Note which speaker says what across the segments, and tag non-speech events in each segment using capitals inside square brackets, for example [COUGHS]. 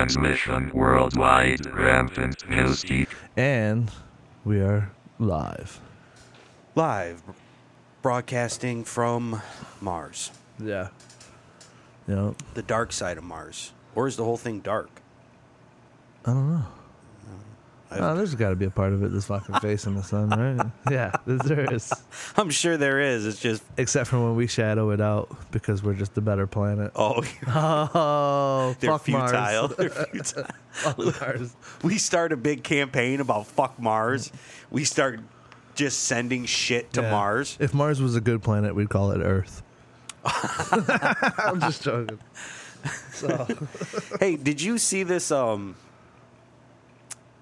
Speaker 1: Transmission worldwide. Rampant Newspeak.
Speaker 2: And we are live.
Speaker 3: Live broadcasting from Mars,
Speaker 2: Yeah. You know,
Speaker 3: the dark side of Mars. Or is the whole thing dark?
Speaker 2: I don't know. Oh, there's got to be a part of it that's fucking [LAUGHS] face in the sun, right? yeah, there is. [LAUGHS]
Speaker 3: I'm sure there is. It's just,
Speaker 2: Except for when we shadow it out because we're just a better planet.
Speaker 3: oh, [LAUGHS]
Speaker 2: Oh,
Speaker 3: they're
Speaker 2: fuck
Speaker 3: futile.
Speaker 2: Mars.
Speaker 3: They're futile.
Speaker 2: Fuck Mars.
Speaker 3: we start a big campaign about fuck Mars. We start just sending shit to
Speaker 2: Yeah.
Speaker 3: Mars.
Speaker 2: If Mars was a good planet, we'd call it Earth. I'm just joking. So,
Speaker 3: hey, did you see this um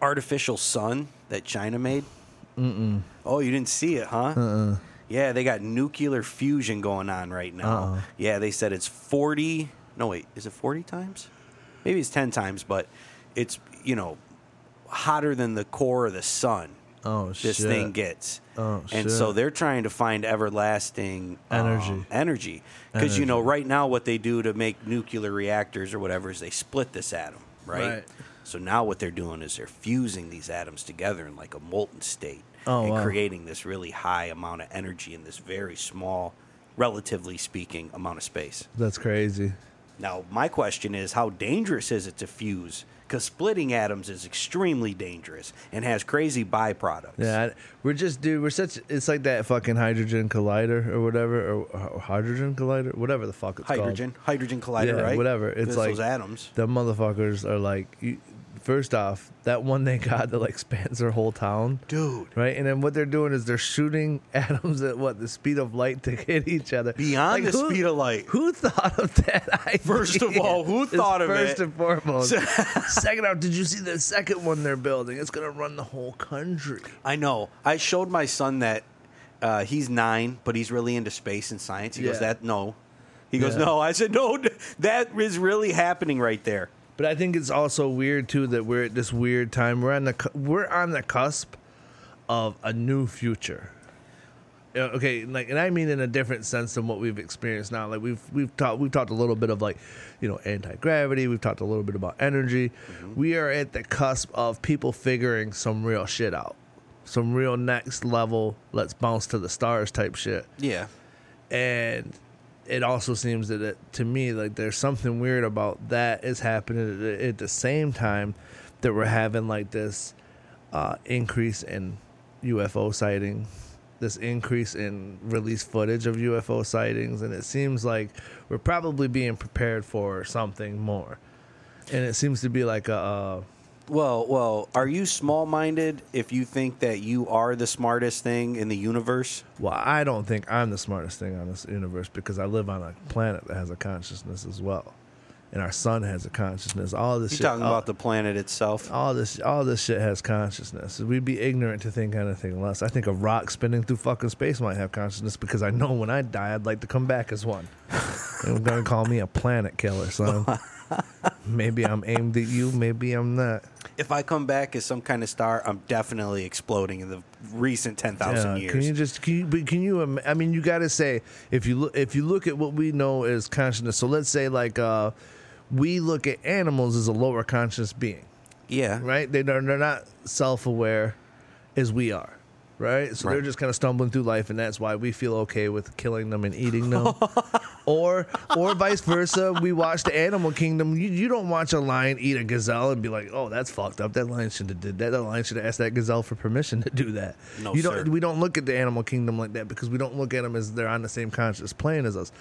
Speaker 3: artificial sun that China made? Mm-mm. Oh, you didn't see it, huh? Uh-uh. Yeah, they got nuclear fusion going on right now.
Speaker 2: Uh-uh.
Speaker 3: Yeah, they said it's 40. No, wait, is it 40 times? Maybe it's 10 times, but it's, you know, hotter than the core of the sun.
Speaker 2: oh
Speaker 3: This
Speaker 2: shit.
Speaker 3: thing gets.
Speaker 2: Oh,
Speaker 3: and so they're trying to find everlasting um,
Speaker 2: Energy.
Speaker 3: energy. Because, you know, right now what they do to make nuclear reactors or whatever is they split this atom, right?
Speaker 2: Right.
Speaker 3: So now what they're doing is they're fusing these atoms together in like a molten state
Speaker 2: Oh,
Speaker 3: and
Speaker 2: wow.
Speaker 3: creating this really high amount of energy in this very small, relatively speaking, amount of space.
Speaker 2: That's crazy.
Speaker 3: Now, my question is how dangerous is it to fuse? Because splitting atoms is extremely dangerous and has crazy byproducts.
Speaker 2: Yeah, we're just dude. We're such. It's like that fucking hydrogen collider or whatever, or, or hydrogen collider, whatever the fuck it's called.
Speaker 3: hydrogen, hydrogen collider,
Speaker 2: Yeah,
Speaker 3: right?
Speaker 2: whatever. It's
Speaker 3: It's
Speaker 2: like-
Speaker 3: those atoms.
Speaker 2: The motherfuckers are like. You, first off, that one they got that like spans their whole town.
Speaker 3: Dude.
Speaker 2: Right, and then what they're doing is they're shooting [LAUGHS] atoms at what the speed of light to hit each other.
Speaker 3: Beyond
Speaker 2: Like,
Speaker 3: the
Speaker 2: who-
Speaker 3: speed of light.
Speaker 2: Who thought of that [LAUGHS] idea?
Speaker 3: First of all, who thought of
Speaker 2: first
Speaker 3: it?
Speaker 2: and foremost. [LAUGHS] second off, did you see the second one they're building? It's gonna run the whole country.
Speaker 3: I know. I showed my son that uh, he's nine, but he's really into space and science. He goes, "That no." He goes,
Speaker 2: Yeah.
Speaker 3: "No." I said, "No, that is really happening right there."
Speaker 2: But I think it's also weird too that we're at this weird time. We're on the we're on the cusp of a new future. Okay, like, and I mean in a different sense than what we've experienced now. Like we've we've talked we've talked a little bit of like, you know, anti gravity. We've talked a little bit about energy. Mm-hmm. We are at the cusp of people figuring some real shit out, some real next level. Let's bounce to the stars type shit
Speaker 3: Yeah.
Speaker 2: and it also seems that it, to me like there's something weird about that is happening at, at the same time that we're having like this uh, increase in UFO sighting, this increase in released footage of UFO sightings, and it seems like we're probably being prepared for something more. And it seems to be like a uh,
Speaker 3: Well, well, are you small-minded if you think that you are the smartest thing in the universe?
Speaker 2: well, I don't think I'm the smartest thing on this universe because I live on a planet that has a consciousness as well, and our sun has a consciousness. All this
Speaker 3: You
Speaker 2: shit,
Speaker 3: talking
Speaker 2: all-
Speaker 3: about the planet itself?
Speaker 2: all this all this shit has consciousness. We'd be ignorant to think anything less. I think a rock spinning through fucking space might have consciousness because I know when I die I'd like to come back as one. [LAUGHS] They're gonna call me a planet killer, son. [LAUGHS] maybe I'm aimed at you, maybe I'm not.
Speaker 3: If I come back as some kind of star, I'm definitely exploding in the recent ten thousand
Speaker 2: Yeah,
Speaker 3: years.
Speaker 2: Can you just can you but can you I mean you got to say if you look if you look at what we know as consciousness. So let's say like uh we look at animals as a lower conscious being.
Speaker 3: yeah,
Speaker 2: right? They are they're not self aware as we are, right? So they're just kind of stumbling through life, and that's why we feel okay with killing them and eating them, [LAUGHS] or or vice versa. We watch the Animal Kingdom. You, you don't watch a lion eat a gazelle and be like, oh, that's fucked up. That lion should have did that. That lion should have asked that gazelle for permission to do that.
Speaker 3: No,
Speaker 2: you don't.
Speaker 3: sir.
Speaker 2: We don't look at the Animal Kingdom like that because we don't look at them as they're on the same conscious plane as us.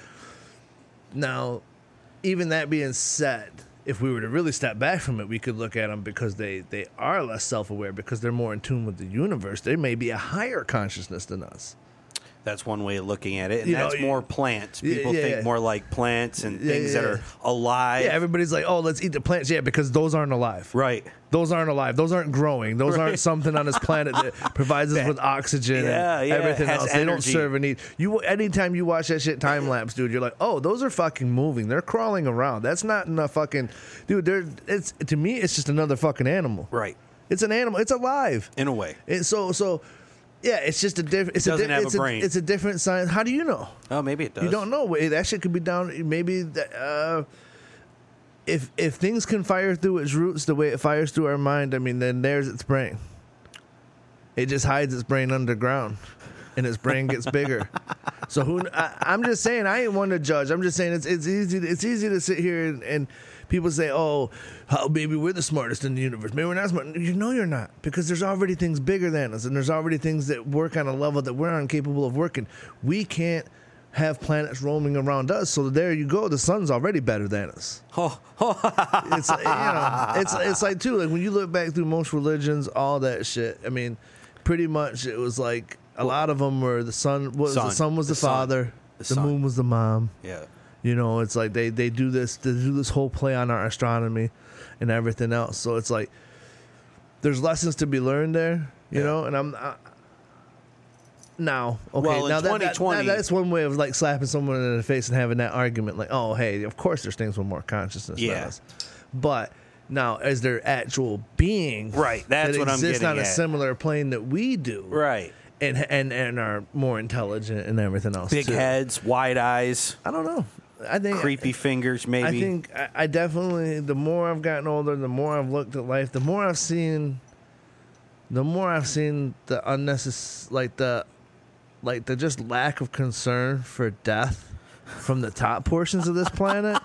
Speaker 2: Now, even that being said, if we were to really step back from it, we could look at them because they, they are less self aware because they're more in tune with the universe. They may be a higher consciousness than us.
Speaker 3: That's one way of looking at it, and
Speaker 2: You know,
Speaker 3: that's
Speaker 2: you-
Speaker 3: more plants.
Speaker 2: Yeah,
Speaker 3: People
Speaker 2: yeah,
Speaker 3: think
Speaker 2: yeah.
Speaker 3: more like plants and
Speaker 2: Yeah,
Speaker 3: things
Speaker 2: yeah,
Speaker 3: that
Speaker 2: yeah.
Speaker 3: are alive.
Speaker 2: Yeah, everybody's like, oh, let's eat the plants. Yeah, because those aren't alive.
Speaker 3: right.
Speaker 2: Those aren't alive. Those aren't growing. Those aren't something on this planet that [LAUGHS] provides us with oxygen
Speaker 3: Yeah,
Speaker 2: and
Speaker 3: yeah,
Speaker 2: everything
Speaker 3: has
Speaker 2: else. They don't
Speaker 3: energy.
Speaker 2: serve a need. You anytime you watch that shit time lapse, dude, you're like, oh, those are fucking moving. They're crawling around. That's not enough fucking dude. They're it's to me, it's just another fucking animal.
Speaker 3: Right.
Speaker 2: It's an animal. It's alive.
Speaker 3: In a way.
Speaker 2: And so so yeah, it's just a different. It's
Speaker 3: doesn't
Speaker 2: a, di-
Speaker 3: have a
Speaker 2: it's
Speaker 3: brain.
Speaker 2: it's a different science. How do you know?
Speaker 3: Oh, maybe it does.
Speaker 2: You don't know. That shit could be down. Maybe that. Uh, if if things can fire through its roots the way it fires through our mind, I mean, then there's its brain. It just hides its brain underground, and its brain gets [LAUGHS] bigger. So who? I, I'm just saying, I ain't one to judge. I'm just saying it's it's easy it's easy to sit here and, and people say, oh, Oh, how, maybe we're the smartest in the universe. Maybe we're not smart. You know you're not because there's already things bigger than us, and there's already things that work on a level that we're incapable of working. We can't have planets roaming around us. So there you go. The sun's already better than us.
Speaker 3: Oh, [LAUGHS]
Speaker 2: It's you know, it's it's like too like when you look back through most religions, all that shit. I mean, pretty much it was like a lot of them were the sun was the
Speaker 3: Sun.
Speaker 2: sun was the,
Speaker 3: The sun.
Speaker 2: father,
Speaker 3: The
Speaker 2: the,
Speaker 3: sun.
Speaker 2: moon was the mom.
Speaker 3: yeah.
Speaker 2: You know, it's like they they do this they do this whole play on our astronomy and everything else. So it's like there's lessons to be learned there. You
Speaker 3: Yeah.
Speaker 2: know, and I'm. I, now, okay,
Speaker 3: Well,
Speaker 2: now that, that,
Speaker 3: 2020
Speaker 2: that- that's one way of like slapping someone in the face and having that argument, like, oh, hey, of course there's things with more consciousness than
Speaker 3: Yeah.
Speaker 2: us, but now as their actual being,
Speaker 3: Right, that's
Speaker 2: that
Speaker 3: what I'm
Speaker 2: exists
Speaker 3: getting
Speaker 2: on a similar plane that we do,
Speaker 3: Right.
Speaker 2: and and and are more intelligent and everything else,
Speaker 3: Big
Speaker 2: too.
Speaker 3: heads, wide eyes,
Speaker 2: I don't know. I think
Speaker 3: creepy fingers, maybe.
Speaker 2: I think I, I definitely. The more I've gotten older, the more I've looked at life. The more I've seen. The more I've seen the unnecessary, like the, like the just lack of concern for death from the top portions of this planet.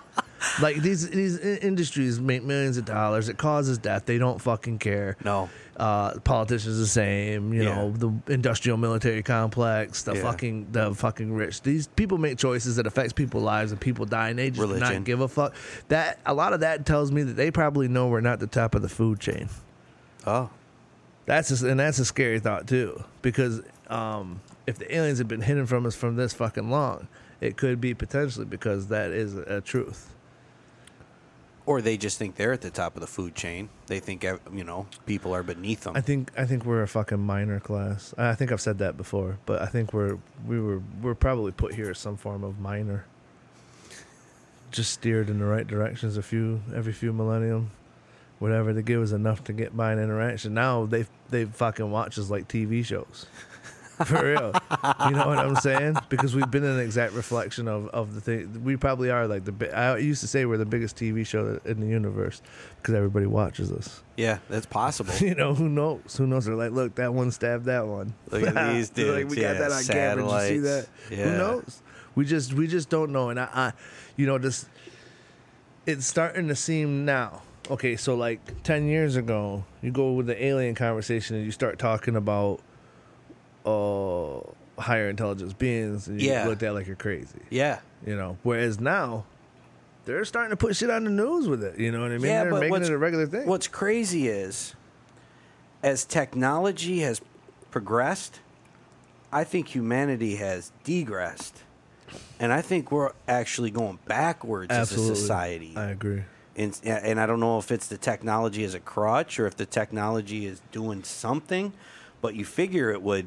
Speaker 2: Like these these industries make millions of dollars. It causes death. They don't fucking care.
Speaker 3: no.
Speaker 2: Uh, politicians the same. You
Speaker 3: Yeah.
Speaker 2: know the industrial military complex. The
Speaker 3: Yeah.
Speaker 2: fucking the fucking rich. These people make choices that affects people's lives and people die and they just
Speaker 3: Religion.
Speaker 2: not give a fuck. That a lot of that tells me that they probably know we're not the top of the food chain.
Speaker 3: Oh.
Speaker 2: That's a, and that's a scary thought too because um, if the aliens have been hidden from us from this fucking long, it could be potentially because that is a, a truth.
Speaker 3: Or they just think they're at the top of the food chain. They think you know people are beneath them.
Speaker 2: I think I think we're a fucking minor class. I think I've said that before, but I think we're we were we're probably put here as some form of miner. Just steered in the right directions a few every few millennium, whatever they give us enough to get by an interaction. Now they they fucking watch us like TV shows. [LAUGHS] For real, you know what I'm saying? Because we've been an exact reflection of, of the thing. We probably are like the. bi- I used to say we're the biggest TV show in the universe because everybody watches us.
Speaker 3: yeah, that's possible. [LAUGHS]
Speaker 2: you know, who knows? Who knows? They're like, look, that one stabbed that one.
Speaker 3: Look at [LAUGHS] these
Speaker 2: They're like,
Speaker 3: dudes,
Speaker 2: we got
Speaker 3: yeah,
Speaker 2: that on camera. Did you see that?
Speaker 3: Yeah.
Speaker 2: Who knows? We just we just don't know. And I, I you know, this it's starting to seem now. Okay, so like ten years ago, you go with the alien conversation and you start talking about uh higher intelligence beings and you
Speaker 3: Yeah.
Speaker 2: looked at like you're crazy.
Speaker 3: yeah.
Speaker 2: You know. Whereas now they're starting to put shit on the news with it. You know what I mean?
Speaker 3: Yeah,
Speaker 2: they're
Speaker 3: but
Speaker 2: making
Speaker 3: what's-
Speaker 2: it a regular thing.
Speaker 3: What's crazy is, as technology has progressed, I think humanity has degressed, and I think we're actually going backwards
Speaker 2: Absolutely.
Speaker 3: as a society.
Speaker 2: I agree.
Speaker 3: and, and I don't know if it's the technology as a crutch or if the technology is doing something, but you figure it would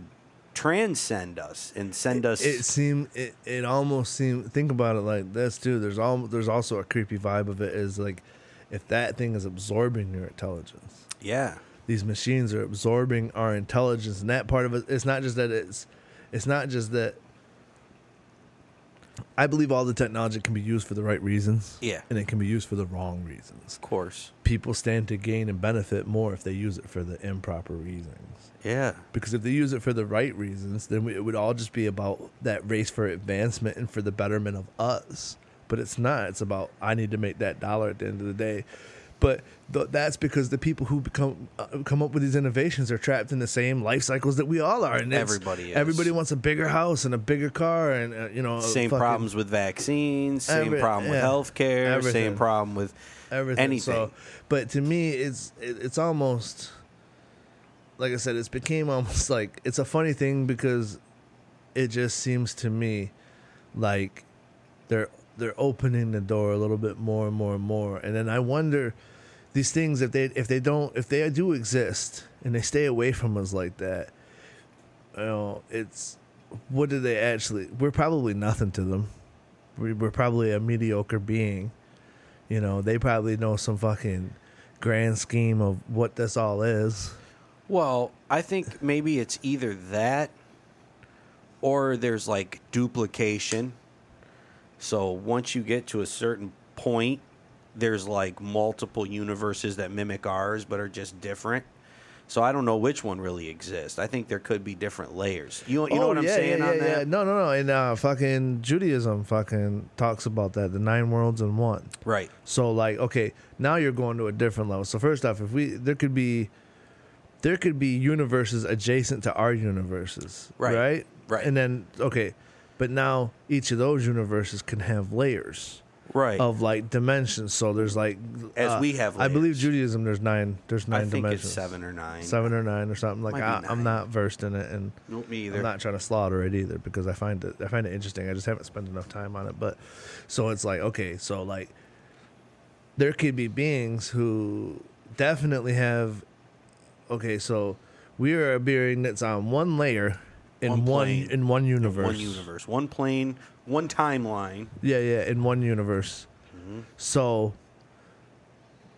Speaker 3: transcend us and send us.
Speaker 2: It seemed it, it almost seemed think about it like this too. There's all there's also a creepy vibe of it is like if that thing is absorbing your intelligence.
Speaker 3: yeah,
Speaker 2: These machines are absorbing our intelligence and that part of it it's not just that it's it's not just that I believe all the technology can be used for the right reasons.
Speaker 3: Yeah.
Speaker 2: And it can be used for the wrong reasons.
Speaker 3: of course.
Speaker 2: People stand to gain and benefit more if they use it for the improper reasons.
Speaker 3: Yeah,
Speaker 2: Because if they use it for the right reasons, then we, it would all just be about that race for advancement and for the betterment of us. But it's not. It's about I need to make that dollar at the end of the day. But th- that's because the people who become uh, come up with these innovations are trapped in the same life cycles that we all are. And
Speaker 3: Everybody is.
Speaker 2: Everybody wants a bigger house and a bigger car, and uh, you know,
Speaker 3: same
Speaker 2: fucking-
Speaker 3: problems with vaccines, same
Speaker 2: Every-
Speaker 3: problem with
Speaker 2: yeah.
Speaker 3: healthcare,
Speaker 2: Everything.
Speaker 3: same problem with
Speaker 2: everything.
Speaker 3: anything.
Speaker 2: So, but to me, it's it, it's almost like I said. It's became almost like it's a funny thing because it just seems to me like they're they're opening the door a little bit more and more and more, and then I wonder these things if they if they don't if they do exist and they stay away from us like that. You know, it's what do they actually? We're probably nothing to them. We, we're probably a mediocre being. You know, they probably know some fucking grand scheme of what this all is.
Speaker 3: Well, I think maybe it's either that or there's like duplication. So once you get to a certain point there's like multiple universes that mimic ours but are just different. So I don't know which one really exists. I think there could be different layers. You, you know
Speaker 2: Oh,
Speaker 3: what I'm
Speaker 2: yeah,
Speaker 3: saying
Speaker 2: yeah,
Speaker 3: on
Speaker 2: yeah,
Speaker 3: that?
Speaker 2: Yeah. No, no, no. And uh, fucking Judaism fucking talks about that, the nine worlds in one.
Speaker 3: Right.
Speaker 2: So like, okay, now you're going to a different level. So first off, if we there could be there could be universes adjacent to our universes.
Speaker 3: Right.
Speaker 2: Right?
Speaker 3: Right.
Speaker 2: And then okay, but now each of those universes can have layers
Speaker 3: Right.
Speaker 2: of like dimensions. So there's like
Speaker 3: As
Speaker 2: uh,
Speaker 3: we have
Speaker 2: I believe. Judaism there's nine there's nine
Speaker 3: I think
Speaker 2: dimensions.
Speaker 3: it's seven or nine.
Speaker 2: Seven or nine or something like I, I'm not versed in it and
Speaker 3: Nope, me either.
Speaker 2: I'm not trying to slaughter it either because I find it I find it interesting. I just haven't spent enough time on it. But so it's like okay, so like there could be beings who definitely have okay, so we are a being that's on one layer in
Speaker 3: One
Speaker 2: one,
Speaker 3: plane.
Speaker 2: in one universe.
Speaker 3: One universe, one plane, one timeline.
Speaker 2: Yeah, yeah, in one universe.
Speaker 3: Mm-hmm.
Speaker 2: So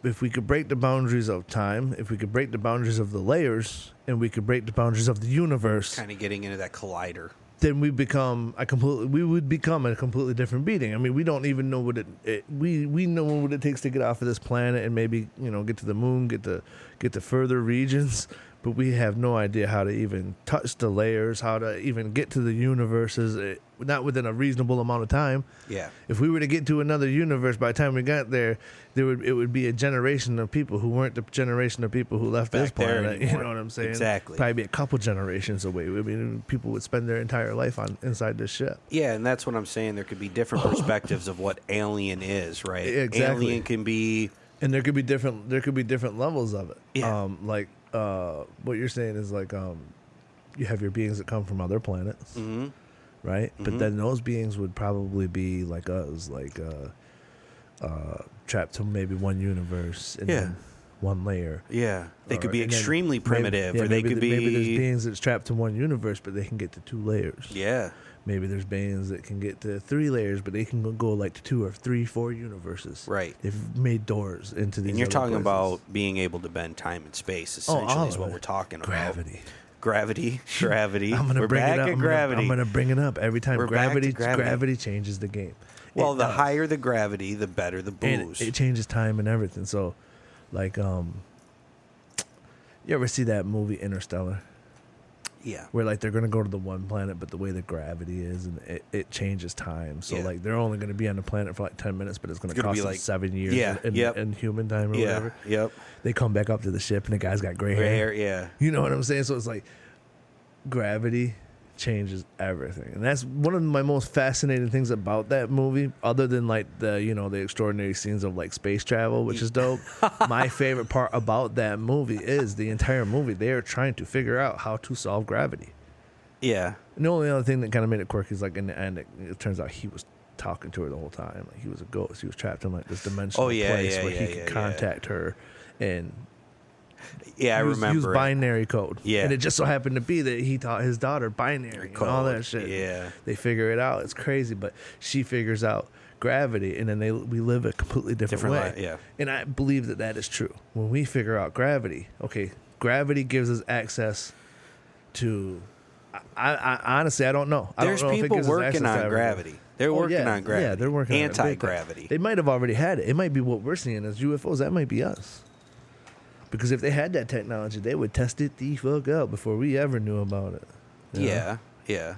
Speaker 2: if we could break the boundaries of time, if we could break the boundaries of the layers, and we could break the boundaries of the universe,
Speaker 3: Kind of getting into that collider.
Speaker 2: Then we become a completely we would become a completely different being. I mean, we don't even know what it, it we we know what it takes to get off of this planet and maybe you know get to the moon, get to get to further regions, but we have no idea how to even touch the layers, how to even get to the universes, eh, not within a reasonable amount of time.
Speaker 3: Yeah.
Speaker 2: If we were to get to another universe, by the time we got there, there would it would be a generation of people who weren't the generation of people who left this
Speaker 3: Back there
Speaker 2: planet. [LAUGHS] You know what I'm saying?
Speaker 3: Exactly.
Speaker 2: Probably be a couple generations away. I mean, people would spend their entire life on inside this ship.
Speaker 3: Yeah, and that's what I'm saying. There could be different [LAUGHS] perspectives of what alien is, right?
Speaker 2: Exactly.
Speaker 3: Alien can be
Speaker 2: and there could be different there could be different levels of it
Speaker 3: Yeah.
Speaker 2: um like uh what you're saying is like um you have your beings that come from other planets
Speaker 3: Mhm.
Speaker 2: right but
Speaker 3: Mhm.
Speaker 2: then those beings would probably be like us like uh uh trapped to maybe one universe and
Speaker 3: Yeah.
Speaker 2: then one layer
Speaker 3: Yeah, they could be extremely
Speaker 2: maybe-
Speaker 3: primitive,
Speaker 2: yeah,
Speaker 3: or they
Speaker 2: maybe
Speaker 3: could
Speaker 2: th-
Speaker 3: be
Speaker 2: maybe there's beings that's trapped to one universe but they can get to two layers
Speaker 3: yeah,
Speaker 2: maybe there's bands that can get to three layers but they can go, like to two or three four universes
Speaker 3: right.
Speaker 2: they've made doors into these
Speaker 3: And you're talking
Speaker 2: places.
Speaker 3: about being able to bend time and space.
Speaker 2: Oh,
Speaker 3: Essentially,
Speaker 2: all
Speaker 3: is what we're talking about.
Speaker 2: gravity.
Speaker 3: Gravity, [LAUGHS] gravity.
Speaker 2: I'm gonna
Speaker 3: we're
Speaker 2: bring
Speaker 3: back
Speaker 2: it up.
Speaker 3: at
Speaker 2: I'm gonna- I'm gonna bring it up every time.
Speaker 3: We're
Speaker 2: Gravity,
Speaker 3: gravity.
Speaker 2: gravity, changes the game.
Speaker 3: well,
Speaker 2: It
Speaker 3: the
Speaker 2: does.
Speaker 3: higher the gravity, the better the booze.
Speaker 2: it, it changes time and everything. So, like, um, you ever see that movie Interstellar,
Speaker 3: yeah,
Speaker 2: where like they're gonna go to the one planet, but the way the gravity is, and it, it changes time. So
Speaker 3: Yeah.
Speaker 2: like they're only gonna be on the planet for like ten minutes, but it's gonna,
Speaker 3: It's gonna
Speaker 2: cost
Speaker 3: be
Speaker 2: them
Speaker 3: like-
Speaker 2: seven years.
Speaker 3: yeah,
Speaker 2: in,
Speaker 3: yep.
Speaker 2: in human time or
Speaker 3: yeah,
Speaker 2: whatever.
Speaker 3: yep.
Speaker 2: They come back up to the ship, and the guy's got gray,
Speaker 3: Gray
Speaker 2: hair.
Speaker 3: hair, yeah.
Speaker 2: You know what I'm saying? So it's like gravity changes everything. And that's one of my most fascinating things about that movie, other than like the, you know, the extraordinary scenes of like space travel, which is dope. [LAUGHS] my favorite part about that movie is the entire movie. They are trying to figure out how to solve gravity.
Speaker 3: Yeah,
Speaker 2: And the only other thing that kind of made it quirky is like in the end, it, it turns out he was talking to her the whole time. Like he was a ghost. He was trapped in like this dimensional
Speaker 3: Oh, yeah,
Speaker 2: place
Speaker 3: yeah,
Speaker 2: where
Speaker 3: yeah,
Speaker 2: he could contact her and
Speaker 3: yeah. I
Speaker 2: use,
Speaker 3: remember.
Speaker 2: use
Speaker 3: it.
Speaker 2: binary code.
Speaker 3: Yeah.
Speaker 2: and it just so happened to be that he taught his daughter binary and all that shit.
Speaker 3: yeah.
Speaker 2: they figure it out. It's crazy, but she figures out gravity, and then they we live a completely different,
Speaker 3: Different
Speaker 2: way.
Speaker 3: li- yeah.
Speaker 2: and I believe that that is true. When we figure out gravity, okay, gravity gives us access to. I, I honestly I don't know. I
Speaker 3: There's
Speaker 2: don't know
Speaker 3: people working on gravity. They're
Speaker 2: Oh,
Speaker 3: working
Speaker 2: yeah.
Speaker 3: on gravity.
Speaker 2: Yeah, they're working on it big
Speaker 3: anti gravity.
Speaker 2: They might have already had it. It might be what we're seeing as UFOs. That might be us. Because if they had that technology, they would test it the fuck out before we ever knew about it. You know?
Speaker 3: Yeah, yeah.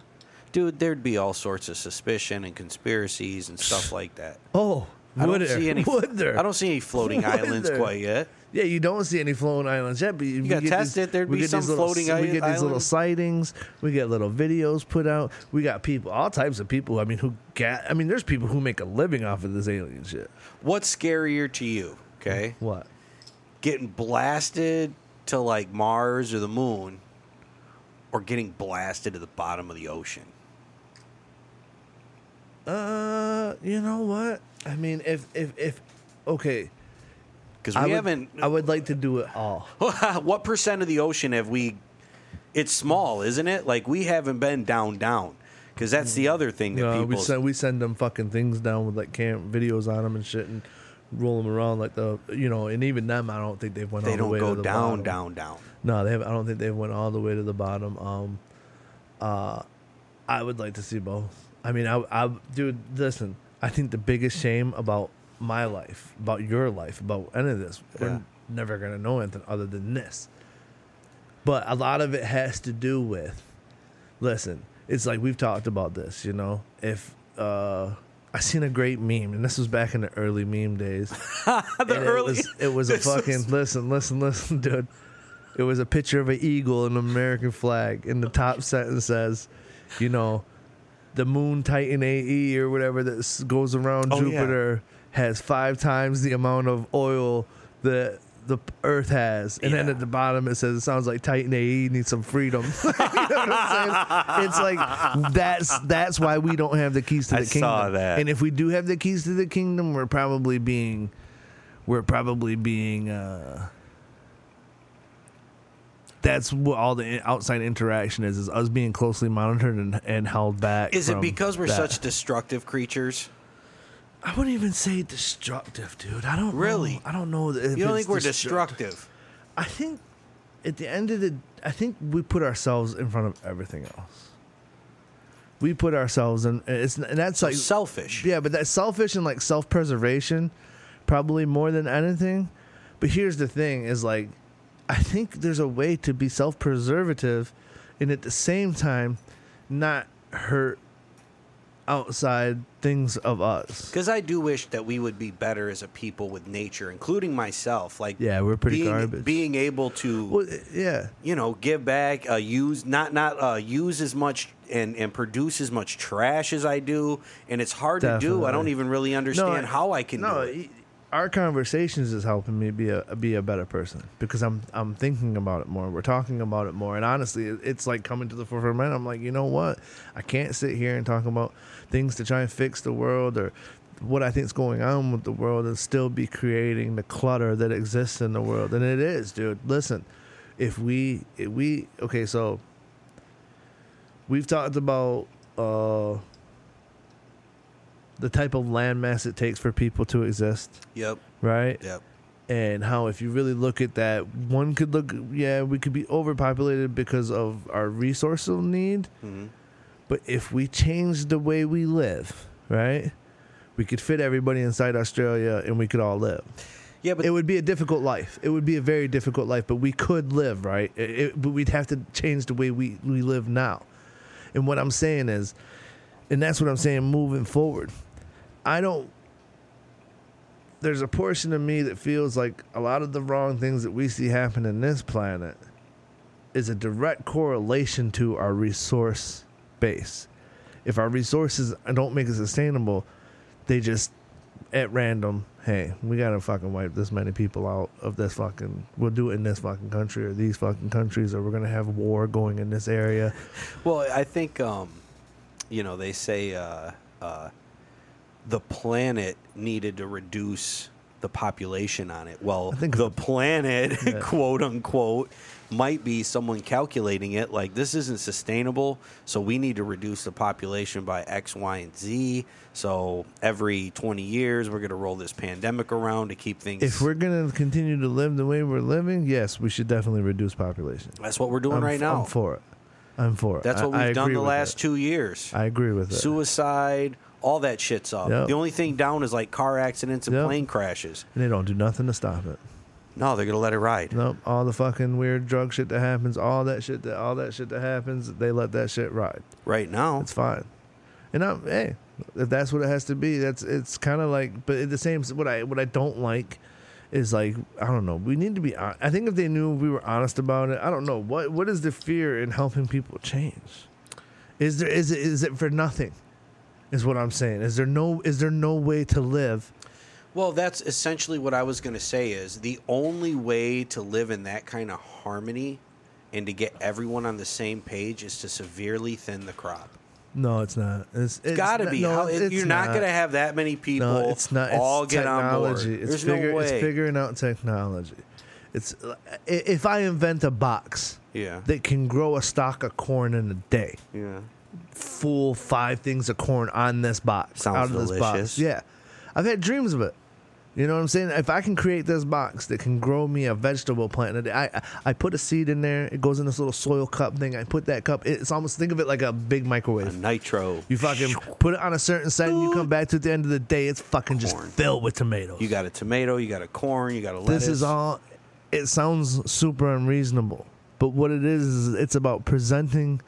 Speaker 3: Dude, there'd be all sorts of suspicion and conspiracies and stuff [SIGHS] like that.
Speaker 2: Oh,
Speaker 3: I
Speaker 2: would
Speaker 3: don't
Speaker 2: there?
Speaker 3: see any. [LAUGHS]
Speaker 2: Would there?
Speaker 3: I don't see any floating [LAUGHS]
Speaker 2: Would
Speaker 3: islands
Speaker 2: there?
Speaker 3: quite yet.
Speaker 2: Yeah, you don't see any floating islands yet, but you, we
Speaker 3: gotta
Speaker 2: get
Speaker 3: test
Speaker 2: these-
Speaker 3: it. There'd be some
Speaker 2: little,
Speaker 3: floating
Speaker 2: islands.
Speaker 3: We
Speaker 2: get these little sightings. We get little videos put out. We got people, all types of people. I mean, who get? I mean, there's people who make a living off of this alien shit.
Speaker 3: What's scarier to you? Okay,
Speaker 2: What?
Speaker 3: Getting blasted to like Mars or the Moon, or getting blasted to the bottom of the ocean.
Speaker 2: Uh, you know what? I mean, if if if okay,
Speaker 3: Because
Speaker 2: I
Speaker 3: we
Speaker 2: would,
Speaker 3: haven't.
Speaker 2: I would like to do it all. [LAUGHS] [LAUGHS]
Speaker 3: what percent of the ocean have we? It's small, isn't it? Like we haven't been down, down. Because that's the other thing that
Speaker 2: No,
Speaker 3: people.
Speaker 2: we send we send them fucking things down with like cam videos on them and shit and roll them around like the you know and even them I don't think they've went
Speaker 3: they
Speaker 2: all the way to the
Speaker 3: down,
Speaker 2: bottom.
Speaker 3: down, down.
Speaker 2: No, they have. I don't think they've went all the way to the bottom. Um, uh, I would like to see both. I mean, I, I, dude, listen. I think the biggest shame about my life, about your life, about any of this.
Speaker 3: Yeah.
Speaker 2: We're never gonna know anything other than this. But a lot of it has to do with listen, it's like we've talked about this, you know. If uh I seen a great meme, and this was back in the early meme days. [LAUGHS]
Speaker 3: the
Speaker 2: and it was it was a [LAUGHS]
Speaker 3: this was-
Speaker 2: fucking listen, listen, listen, [LAUGHS] dude. It was a picture of an eagle and an American flag, and the top sentence says, you know, the Moon Titan AE or whatever that goes around
Speaker 3: Oh, yeah.
Speaker 2: Jupiter has five times the amount of oil that the Earth has, and then at the bottom it says it sounds like Titan AE needs some freedom. [LAUGHS] you know what I'm saying? It's like that's that's why we don't have the keys to the
Speaker 3: I
Speaker 2: kingdom.
Speaker 3: saw that.
Speaker 2: And if we do have the keys to the kingdom, we're probably being we're probably being uh that's what all the outside interaction is is us being closely monitored and, and held back
Speaker 3: Is it because we're
Speaker 2: that.
Speaker 3: such destructive creatures?
Speaker 2: I wouldn't even say destructive dude i don't
Speaker 3: Really?
Speaker 2: know. i don't know if
Speaker 3: You don't
Speaker 2: it's
Speaker 3: think we're
Speaker 2: destruct-
Speaker 3: destructive?
Speaker 2: i think at the end of the i think we put ourselves in front of everything else we put ourselves in it's and that's like
Speaker 3: Selfish.
Speaker 2: Yeah, but that's selfish and like self preservation, probably more than anything. But here's the thing: is like, I think there's a way to be self preservative, and at the same time, not hurt outside things of us.
Speaker 3: Because I do wish that we would be better as a people with nature, including myself. Like,
Speaker 2: Yeah, we're pretty
Speaker 3: being,
Speaker 2: garbage.
Speaker 3: Being able to,
Speaker 2: Well, yeah,
Speaker 3: you know, give back, uh, use not not uh, use as much and and produce as much trash as I do, and it's hard to do. I don't even really understand how I can
Speaker 2: no,
Speaker 3: do it.
Speaker 2: y- Our conversations is helping me be a be a better person because I'm I'm thinking about it more. We're talking about it more, and honestly, it's like coming to the forefront. of. I'm like, you know what? I can't sit here and talk about things to try and fix the world or what I think's going on with the world and still be creating the clutter that exists in the world. And it is, dude. Listen, if we if we okay, so we've talked about uh the type of landmass it takes for people to exist,
Speaker 3: Yep,
Speaker 2: right?
Speaker 3: yep.
Speaker 2: And how if you really look at that, one could look yeah, we could be overpopulated because of our resource need,
Speaker 3: hmm
Speaker 2: but if we change the way we live, right? We could fit everybody inside Australia and we could all live.
Speaker 3: Yeah, but
Speaker 2: it would be a difficult life. It would be a very difficult life, but we could live, right? It, it- but we'd have to change the way we, we live now. And what I'm saying is, and that's what I'm saying moving forward. I don't. There's a portion of me that feels like a lot of the wrong things that we see happen in this planet is a direct correlation to our resource base. If our resources don't make it sustainable, they just at random, hey, we gotta fucking wipe this many people out of this fucking. We'll do it in this fucking country or these fucking countries, or we're gonna have war going in this area. [LAUGHS]
Speaker 3: Well, I think um, you know they say uh, uh, the planet needed to reduce the population on it. Well,
Speaker 2: I think
Speaker 3: the planet, [LAUGHS]
Speaker 2: Yeah. [LAUGHS]
Speaker 3: quote unquote, might be someone calculating it like this isn't sustainable, so we need to reduce the population by X, Y, and Z. So every 20 years, we're going to roll this pandemic around to keep things.
Speaker 2: If we're gonna continue to live the way we're living, yes, we should definitely reduce population.
Speaker 3: that's what we're doing
Speaker 2: I'm,
Speaker 3: right
Speaker 2: f-
Speaker 3: now.
Speaker 2: I'm for it. I'm for it.
Speaker 3: That's what
Speaker 2: I
Speaker 3: we've done the last
Speaker 2: it.
Speaker 3: two years.
Speaker 2: I agree with it.
Speaker 3: Suicide, all that shit's up.
Speaker 2: Yep.
Speaker 3: The only thing down is like car accidents and
Speaker 2: Yep.
Speaker 3: plane crashes.
Speaker 2: and they don't do nothing to stop it.
Speaker 3: No, they're gonna let it ride.
Speaker 2: Nope. All the fucking weird drug shit that happens, all that shit that all that shit that happens, they let that shit ride.
Speaker 3: Right now,
Speaker 2: It's fine. And I'm hey, if that's what it has to be, that's it's kind of like. But at the same, what I what I don't like is like I don't know. We need to be. I think if they knew we were honest about it, I don't know what what is the fear in helping people change. Is there is it is it for nothing? Is what I'm saying. Is there no is there no way to live?
Speaker 3: well, that's essentially what I was gonna say. Is the only way to live in that kind of harmony and to get everyone on the same page is to severely thin the crop.
Speaker 2: No, it's not. It's,
Speaker 3: It's got to be.
Speaker 2: no,
Speaker 3: How,
Speaker 2: it's
Speaker 3: you're not, going to have that many people
Speaker 2: No, it's not. It's
Speaker 3: all get
Speaker 2: technology.
Speaker 3: on board.
Speaker 2: It's
Speaker 3: There's
Speaker 2: figure,
Speaker 3: no way.
Speaker 2: It's figuring out technology. It's if I invent a box
Speaker 3: yeah.
Speaker 2: that can grow a stalk of corn in a day,
Speaker 3: yeah.
Speaker 2: Full five things of corn on this box,
Speaker 3: Sounds
Speaker 2: out of this box. Yeah, I've had dreams of it. You know what I'm saying? If I can create this box that can grow me a vegetable plant, I I- I put a seed in there. It goes in this little soil cup thing. I put that cup. It's almost think of it like a big microwave.
Speaker 3: A nitro.
Speaker 2: You fucking put it on a certain side, and you come back to at the end of the day, it's fucking just filled with tomatoes.
Speaker 3: You got a tomato. You got a corn. You got a lettuce.
Speaker 2: this is all. It sounds super unreasonable, but what it is is it's about presenting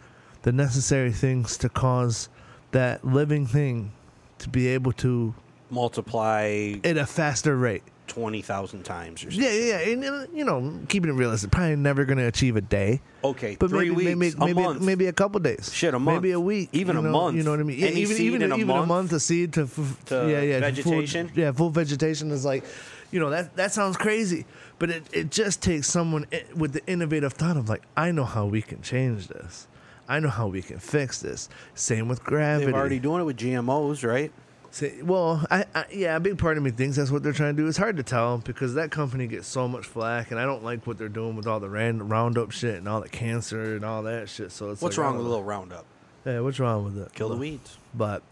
Speaker 2: the necessary things to cause that living thing to be able to
Speaker 3: multiply
Speaker 2: at a faster rate.
Speaker 3: twenty thousand times or something.
Speaker 2: Yeah, yeah. And, uh, you know, keeping it realistic, probably never going to achieve a day.
Speaker 3: Okay,
Speaker 2: But
Speaker 3: three
Speaker 2: maybe,
Speaker 3: weeks,
Speaker 2: maybe,
Speaker 3: a
Speaker 2: maybe,
Speaker 3: month.
Speaker 2: maybe a couple days.
Speaker 3: Shit, a month.
Speaker 2: Maybe a week.
Speaker 3: Even a
Speaker 2: know,
Speaker 3: month.
Speaker 2: You know what I mean? Yeah,
Speaker 3: Any
Speaker 2: even
Speaker 3: seed
Speaker 2: even
Speaker 3: in a
Speaker 2: even a
Speaker 3: month?
Speaker 2: month of seed to, f-
Speaker 3: To
Speaker 2: yeah yeah
Speaker 3: vegetation?
Speaker 2: Full, yeah, full vegetation is like, you know that that sounds crazy, but it it just takes someone with the innovative thought of like, I know how we can change this. I know how we can fix this. Same with gravity.
Speaker 3: They've already doing it with GMOs, right?
Speaker 2: Say, well, I, I yeah, a big part of me thinks that's what they're trying to do. It's hard to tell because that company gets so much flack, and I don't like what they're doing with all the random Roundup shit and all the cancer and all that shit. So it's
Speaker 3: What's
Speaker 2: like,
Speaker 3: wrong with a little Roundup?
Speaker 2: Yeah, what's wrong with it?
Speaker 3: Kill the weeds.
Speaker 2: But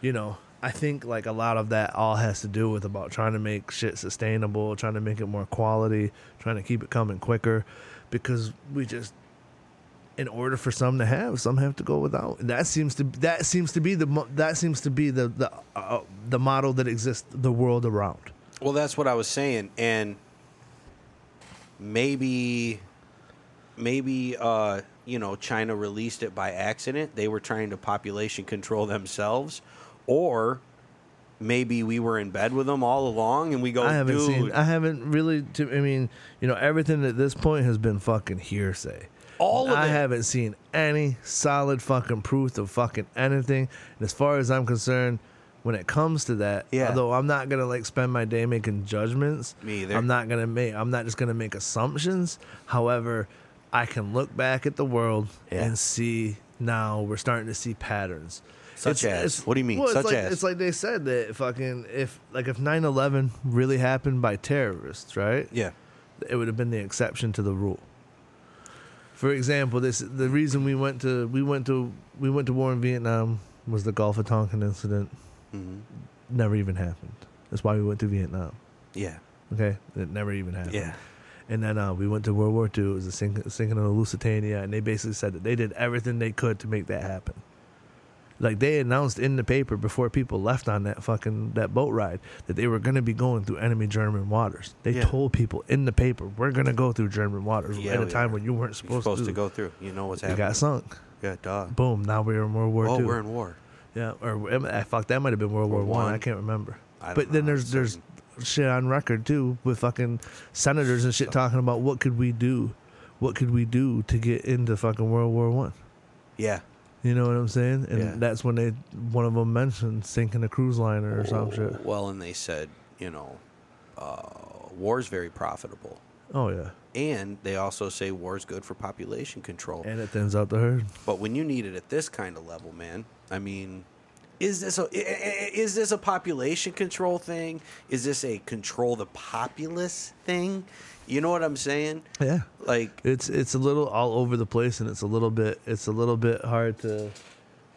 Speaker 2: you know, I think like a lot of that all has to do with about trying to make shit sustainable, trying to make it more quality, trying to keep it coming quicker, because we just. In order for some to have, some have to go without. And that seems to that seems to be the that seems to be the the uh, the model that exists the world around.
Speaker 3: Well, that's what I was saying, and maybe, maybe uh, you know, China released it by accident. They were trying to population control themselves, or maybe we were in bed with them all along, and we go,
Speaker 2: I haven't
Speaker 3: dude.
Speaker 2: seen. I haven't really. To, I mean, you know, everything at this point has been fucking hearsay.
Speaker 3: All of
Speaker 2: I
Speaker 3: it.
Speaker 2: haven't seen any solid fucking proof of fucking anything. And as far as I'm concerned, when it comes to that,
Speaker 3: Yeah.
Speaker 2: although I'm not gonna like spend my day making judgments.
Speaker 3: Me either.
Speaker 2: I'm not gonna make. I'm not just gonna make assumptions. However, I can look back at the world
Speaker 3: Yeah.
Speaker 2: and see now we're starting to see patterns.
Speaker 3: Such as? What do you mean,
Speaker 2: Well,
Speaker 3: such
Speaker 2: it's like,
Speaker 3: as?
Speaker 2: It's like they said that fucking if like if 9/11 really happened by terrorists, right?
Speaker 3: yeah,
Speaker 2: it would have been the exception to the rule. For example, this the reason we went to we went to we went to war in Vietnam was the Gulf of Tonkin incident.
Speaker 3: hmm
Speaker 2: Never even happened. That's why we went to Vietnam.
Speaker 3: yeah,
Speaker 2: Okay, it never even happened.
Speaker 3: yeah.
Speaker 2: And then uh, we went to World War II. It was the sink- sinking of the Lusitania, and they basically said that they did everything they could to make that happen. Like they announced in the paper before people left on that fucking that boat ride that they were going to be going through enemy German waters. They
Speaker 3: Yeah.
Speaker 2: told people in the paper we're going to go through German waters
Speaker 3: Yeah,
Speaker 2: at a time
Speaker 3: are.
Speaker 2: when you weren't supposed,
Speaker 3: supposed
Speaker 2: to.
Speaker 3: to go through. You know what's
Speaker 2: They
Speaker 3: happening.
Speaker 2: got sunk.
Speaker 3: Yeah, dog.
Speaker 2: Boom! Now we're in World War
Speaker 3: Oh,
Speaker 2: II.
Speaker 3: we're in war.
Speaker 2: yeah, or I fuck that might have been World War
Speaker 3: World
Speaker 2: One.
Speaker 3: One.
Speaker 2: I can't remember.
Speaker 3: I don't
Speaker 2: But then there's there's shit on record too with fucking senators and shit talking about what could we do, what could we do to get into fucking World War One.
Speaker 3: Yeah.
Speaker 2: You know what I'm saying? And
Speaker 3: Yeah.
Speaker 2: that's when they one of them mentioned sinking a cruise liner or some shit.
Speaker 3: Well, and they said, you know, uh, war's very profitable.
Speaker 2: Oh yeah,
Speaker 3: And they also say war's good for population control.
Speaker 2: and it thins out the herd.
Speaker 3: But when you need it at this kind of level, man, I mean, is this a is this a population control thing? Is this a control the populace thing? You know what I'm saying?
Speaker 2: Yeah,
Speaker 3: Like,
Speaker 2: it's it's a little all over the place, and it's a little bit it's a little bit hard to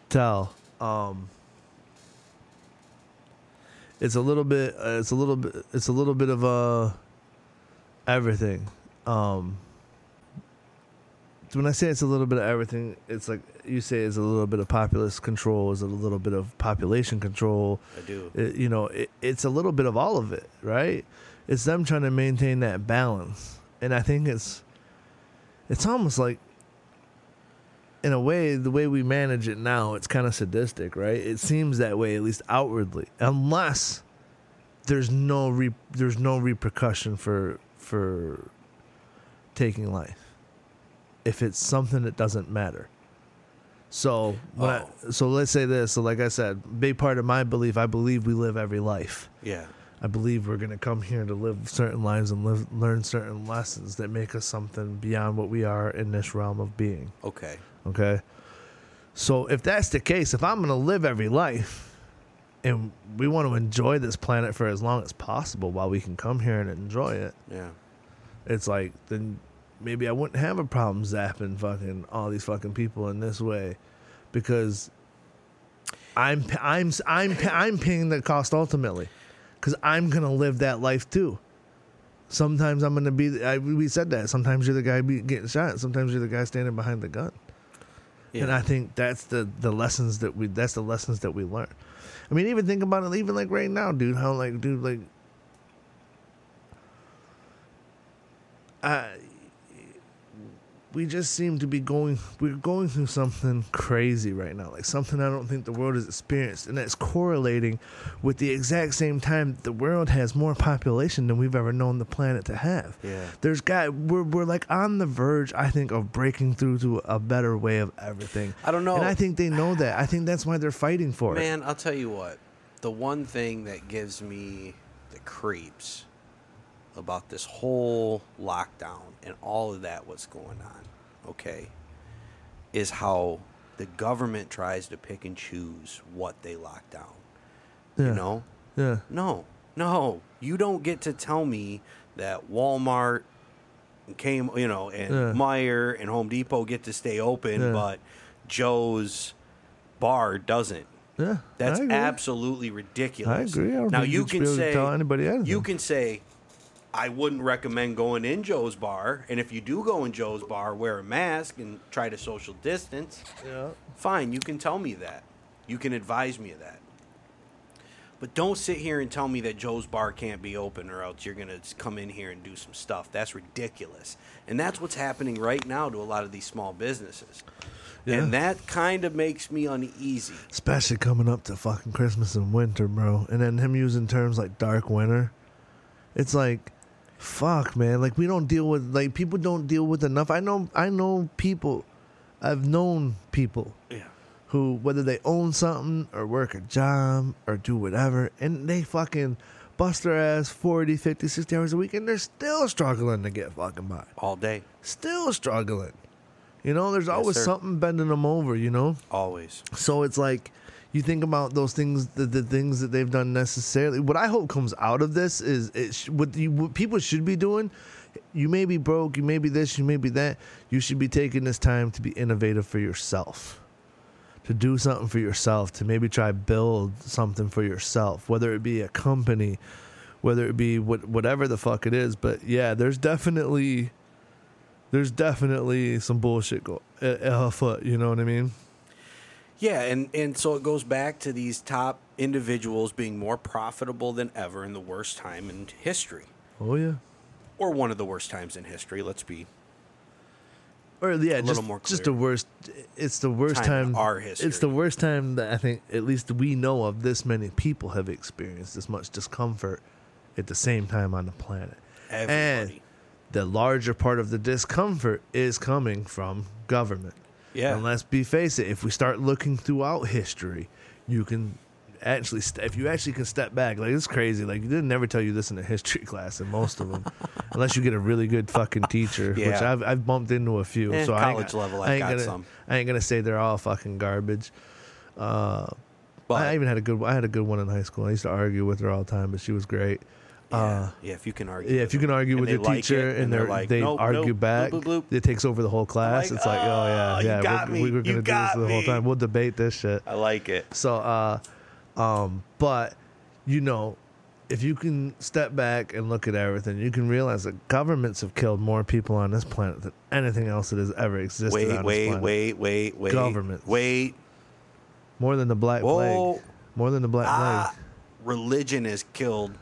Speaker 2: tell. Um, it's a little bit uh, it's a little bit it's a little bit of uh everything. Um, when I say it's a little bit of everything, it's like you say it's a little bit of populist control, is it a little bit of population control.
Speaker 3: I do.
Speaker 2: It, you know, it, it's a little bit of all of it, right? It's them trying to maintain that balance, and I think it's it's almost like in a way the way we manage it now it's kind of sadistic right? It seems that way at least outwardly. Unless there's no re- there's no repercussion for for taking life. If it's something that doesn't matter. So when I, oh. so let's say this so like i said big part of my belief i believe we live every life.
Speaker 3: Yeah.
Speaker 2: I believe we're going to come here to live certain lives and live, learn certain lessons that make us something beyond what we are in this realm of being.
Speaker 3: Okay.
Speaker 2: Okay. So if that's the case, if I'm going to live every life and we want to enjoy this planet for as long as possible while we can come here and enjoy it,
Speaker 3: Yeah.
Speaker 2: it's like, then maybe I wouldn't have a problem zapping fucking all these fucking people in this way because I'm, I'm, I'm, I'm paying the cost ultimately. Because I'm gonna live that life too. Sometimes I'm gonna be. I, we said that. Sometimes you're the guy be, getting shot. Sometimes you're the guy standing behind the gun.
Speaker 3: Yeah.
Speaker 2: And I think that's the the lessons that we. That's the lessons that we learn. I mean, even think about it. Even like right now, dude. How like, dude, like. I we just seem to be going we're going through something crazy right now like something i don't think the world has experienced and that's correlating with the exact same time the world has more population than we've ever known the planet to have
Speaker 3: Yeah.
Speaker 2: there's got we're, we're like on the verge i think of breaking through to a better way of everything
Speaker 3: I don't know.
Speaker 2: and i think they know that i think that's why they're fighting for it
Speaker 3: Man, I'll tell you what. The one thing that gives me the creeps about this whole lockdown and all of that what's going on, okay, is how the government tries to pick and choose what they lock down.
Speaker 2: yeah.
Speaker 3: You know?
Speaker 2: yeah
Speaker 3: No. No. You don't get to tell me that Walmart came, you know, and
Speaker 2: Yeah.
Speaker 3: Meijer and Home Depot get to stay open,
Speaker 2: Yeah.
Speaker 3: but Joe's bar doesn't.
Speaker 2: yeah
Speaker 3: That's absolutely ridiculous.
Speaker 2: I agree. I don't
Speaker 3: now you can
Speaker 2: be able to
Speaker 3: say
Speaker 2: tell anybody anything.
Speaker 3: you can say I wouldn't recommend going in Joe's bar, and if you do go in Joe's bar, wear a mask and try to social distance.
Speaker 2: yeah
Speaker 3: Fine, you can tell me that. You can advise me of that. But don't sit here and tell me that Joe's bar can't be open or else you're going to come in here and do some stuff. That's ridiculous. And that's what's happening right now to a lot of these small businesses.
Speaker 2: Yeah.
Speaker 3: And that kind of makes me uneasy.
Speaker 2: especially coming up to fucking Christmas and winter, bro. And then him using terms like dark winter. It's like, fuck, man. Like we don't deal with like people don't deal with enough. I know, I know people. I've known people
Speaker 3: Yeah.
Speaker 2: who, whether they own something or work a job or do whatever, and they fucking bust their ass 40, 50, 60 hours a week, and they're still struggling to get fucking by.
Speaker 3: All day.
Speaker 2: Still struggling. You know, there's always
Speaker 3: sir.
Speaker 2: something bending them over, you know?
Speaker 3: Always.
Speaker 2: So it's like you think about those things, the, the things that they've done necessarily. What I hope comes out of this is it sh- what, you, what people should be doing. You may be broke, you may be this, you may be that. You should be taking this time to be innovative for yourself, to do something for yourself, to maybe try build something for yourself, whether it be a company, whether it be what whatever the fuck it is. But yeah, there's definitely there's definitely some bullshit go uh, afoot. You know what I mean?
Speaker 3: Yeah, and, and so it goes back to these top individuals being more profitable than ever in the worst time in history.
Speaker 2: Oh yeah.
Speaker 3: Or one of the worst times in history, let's be
Speaker 2: Or yeah,
Speaker 3: little
Speaker 2: just,
Speaker 3: more
Speaker 2: just the worst. It's the worst
Speaker 3: Time
Speaker 2: time.
Speaker 3: in our
Speaker 2: It's the worst time that I think, at least we know of, this many people have experienced this much discomfort at the same time on the planet. And the larger part of the discomfort is coming from government.
Speaker 3: Yeah.
Speaker 2: And let's be face it, if we start looking throughout history, you can actually, st- if you actually can step back, like it's crazy. Like they didn't never tell you this in a history [LAUGHS] class in most of them, unless you get a really good fucking teacher, which I've, I've bumped into a few.
Speaker 3: Eh,
Speaker 2: so I ain't-
Speaker 3: college level, I've
Speaker 2: I ain't
Speaker 3: got
Speaker 2: gonna,
Speaker 3: some.
Speaker 2: I ain't gonna say they're all fucking garbage. Uh,
Speaker 3: But
Speaker 2: I even had a good, I had a good one in high school. I used to argue with her all the time, but she was great.
Speaker 3: Yeah,
Speaker 2: Uh,
Speaker 3: yeah, if you can argue.
Speaker 2: yeah, if you can argue with your
Speaker 3: like
Speaker 2: teacher
Speaker 3: it,
Speaker 2: and
Speaker 3: they're
Speaker 2: they're,
Speaker 3: like,
Speaker 2: they
Speaker 3: nope,
Speaker 2: argue
Speaker 3: nope,
Speaker 2: back,
Speaker 3: bloop, bloop, bloop.
Speaker 2: it takes over the whole class.
Speaker 3: like,
Speaker 2: it's like, oh yeah,
Speaker 3: "Oh, you
Speaker 2: yeah,
Speaker 3: got
Speaker 2: we're, we're
Speaker 3: you
Speaker 2: gonna do this the whole time. We'll debate this shit.
Speaker 3: I like it.
Speaker 2: So, uh, um, but you know, if you can step back and look at everything, you can realize that governments have killed more people on this planet than anything else that has ever existed.
Speaker 3: Wait,
Speaker 2: on this
Speaker 3: wait,
Speaker 2: planet.
Speaker 3: wait, wait, wait.
Speaker 2: Governments.
Speaker 3: Wait.
Speaker 2: More than the Black
Speaker 3: Whoa.
Speaker 2: Plague. More than the Black
Speaker 3: Ah,
Speaker 2: Plague.
Speaker 3: religion has killed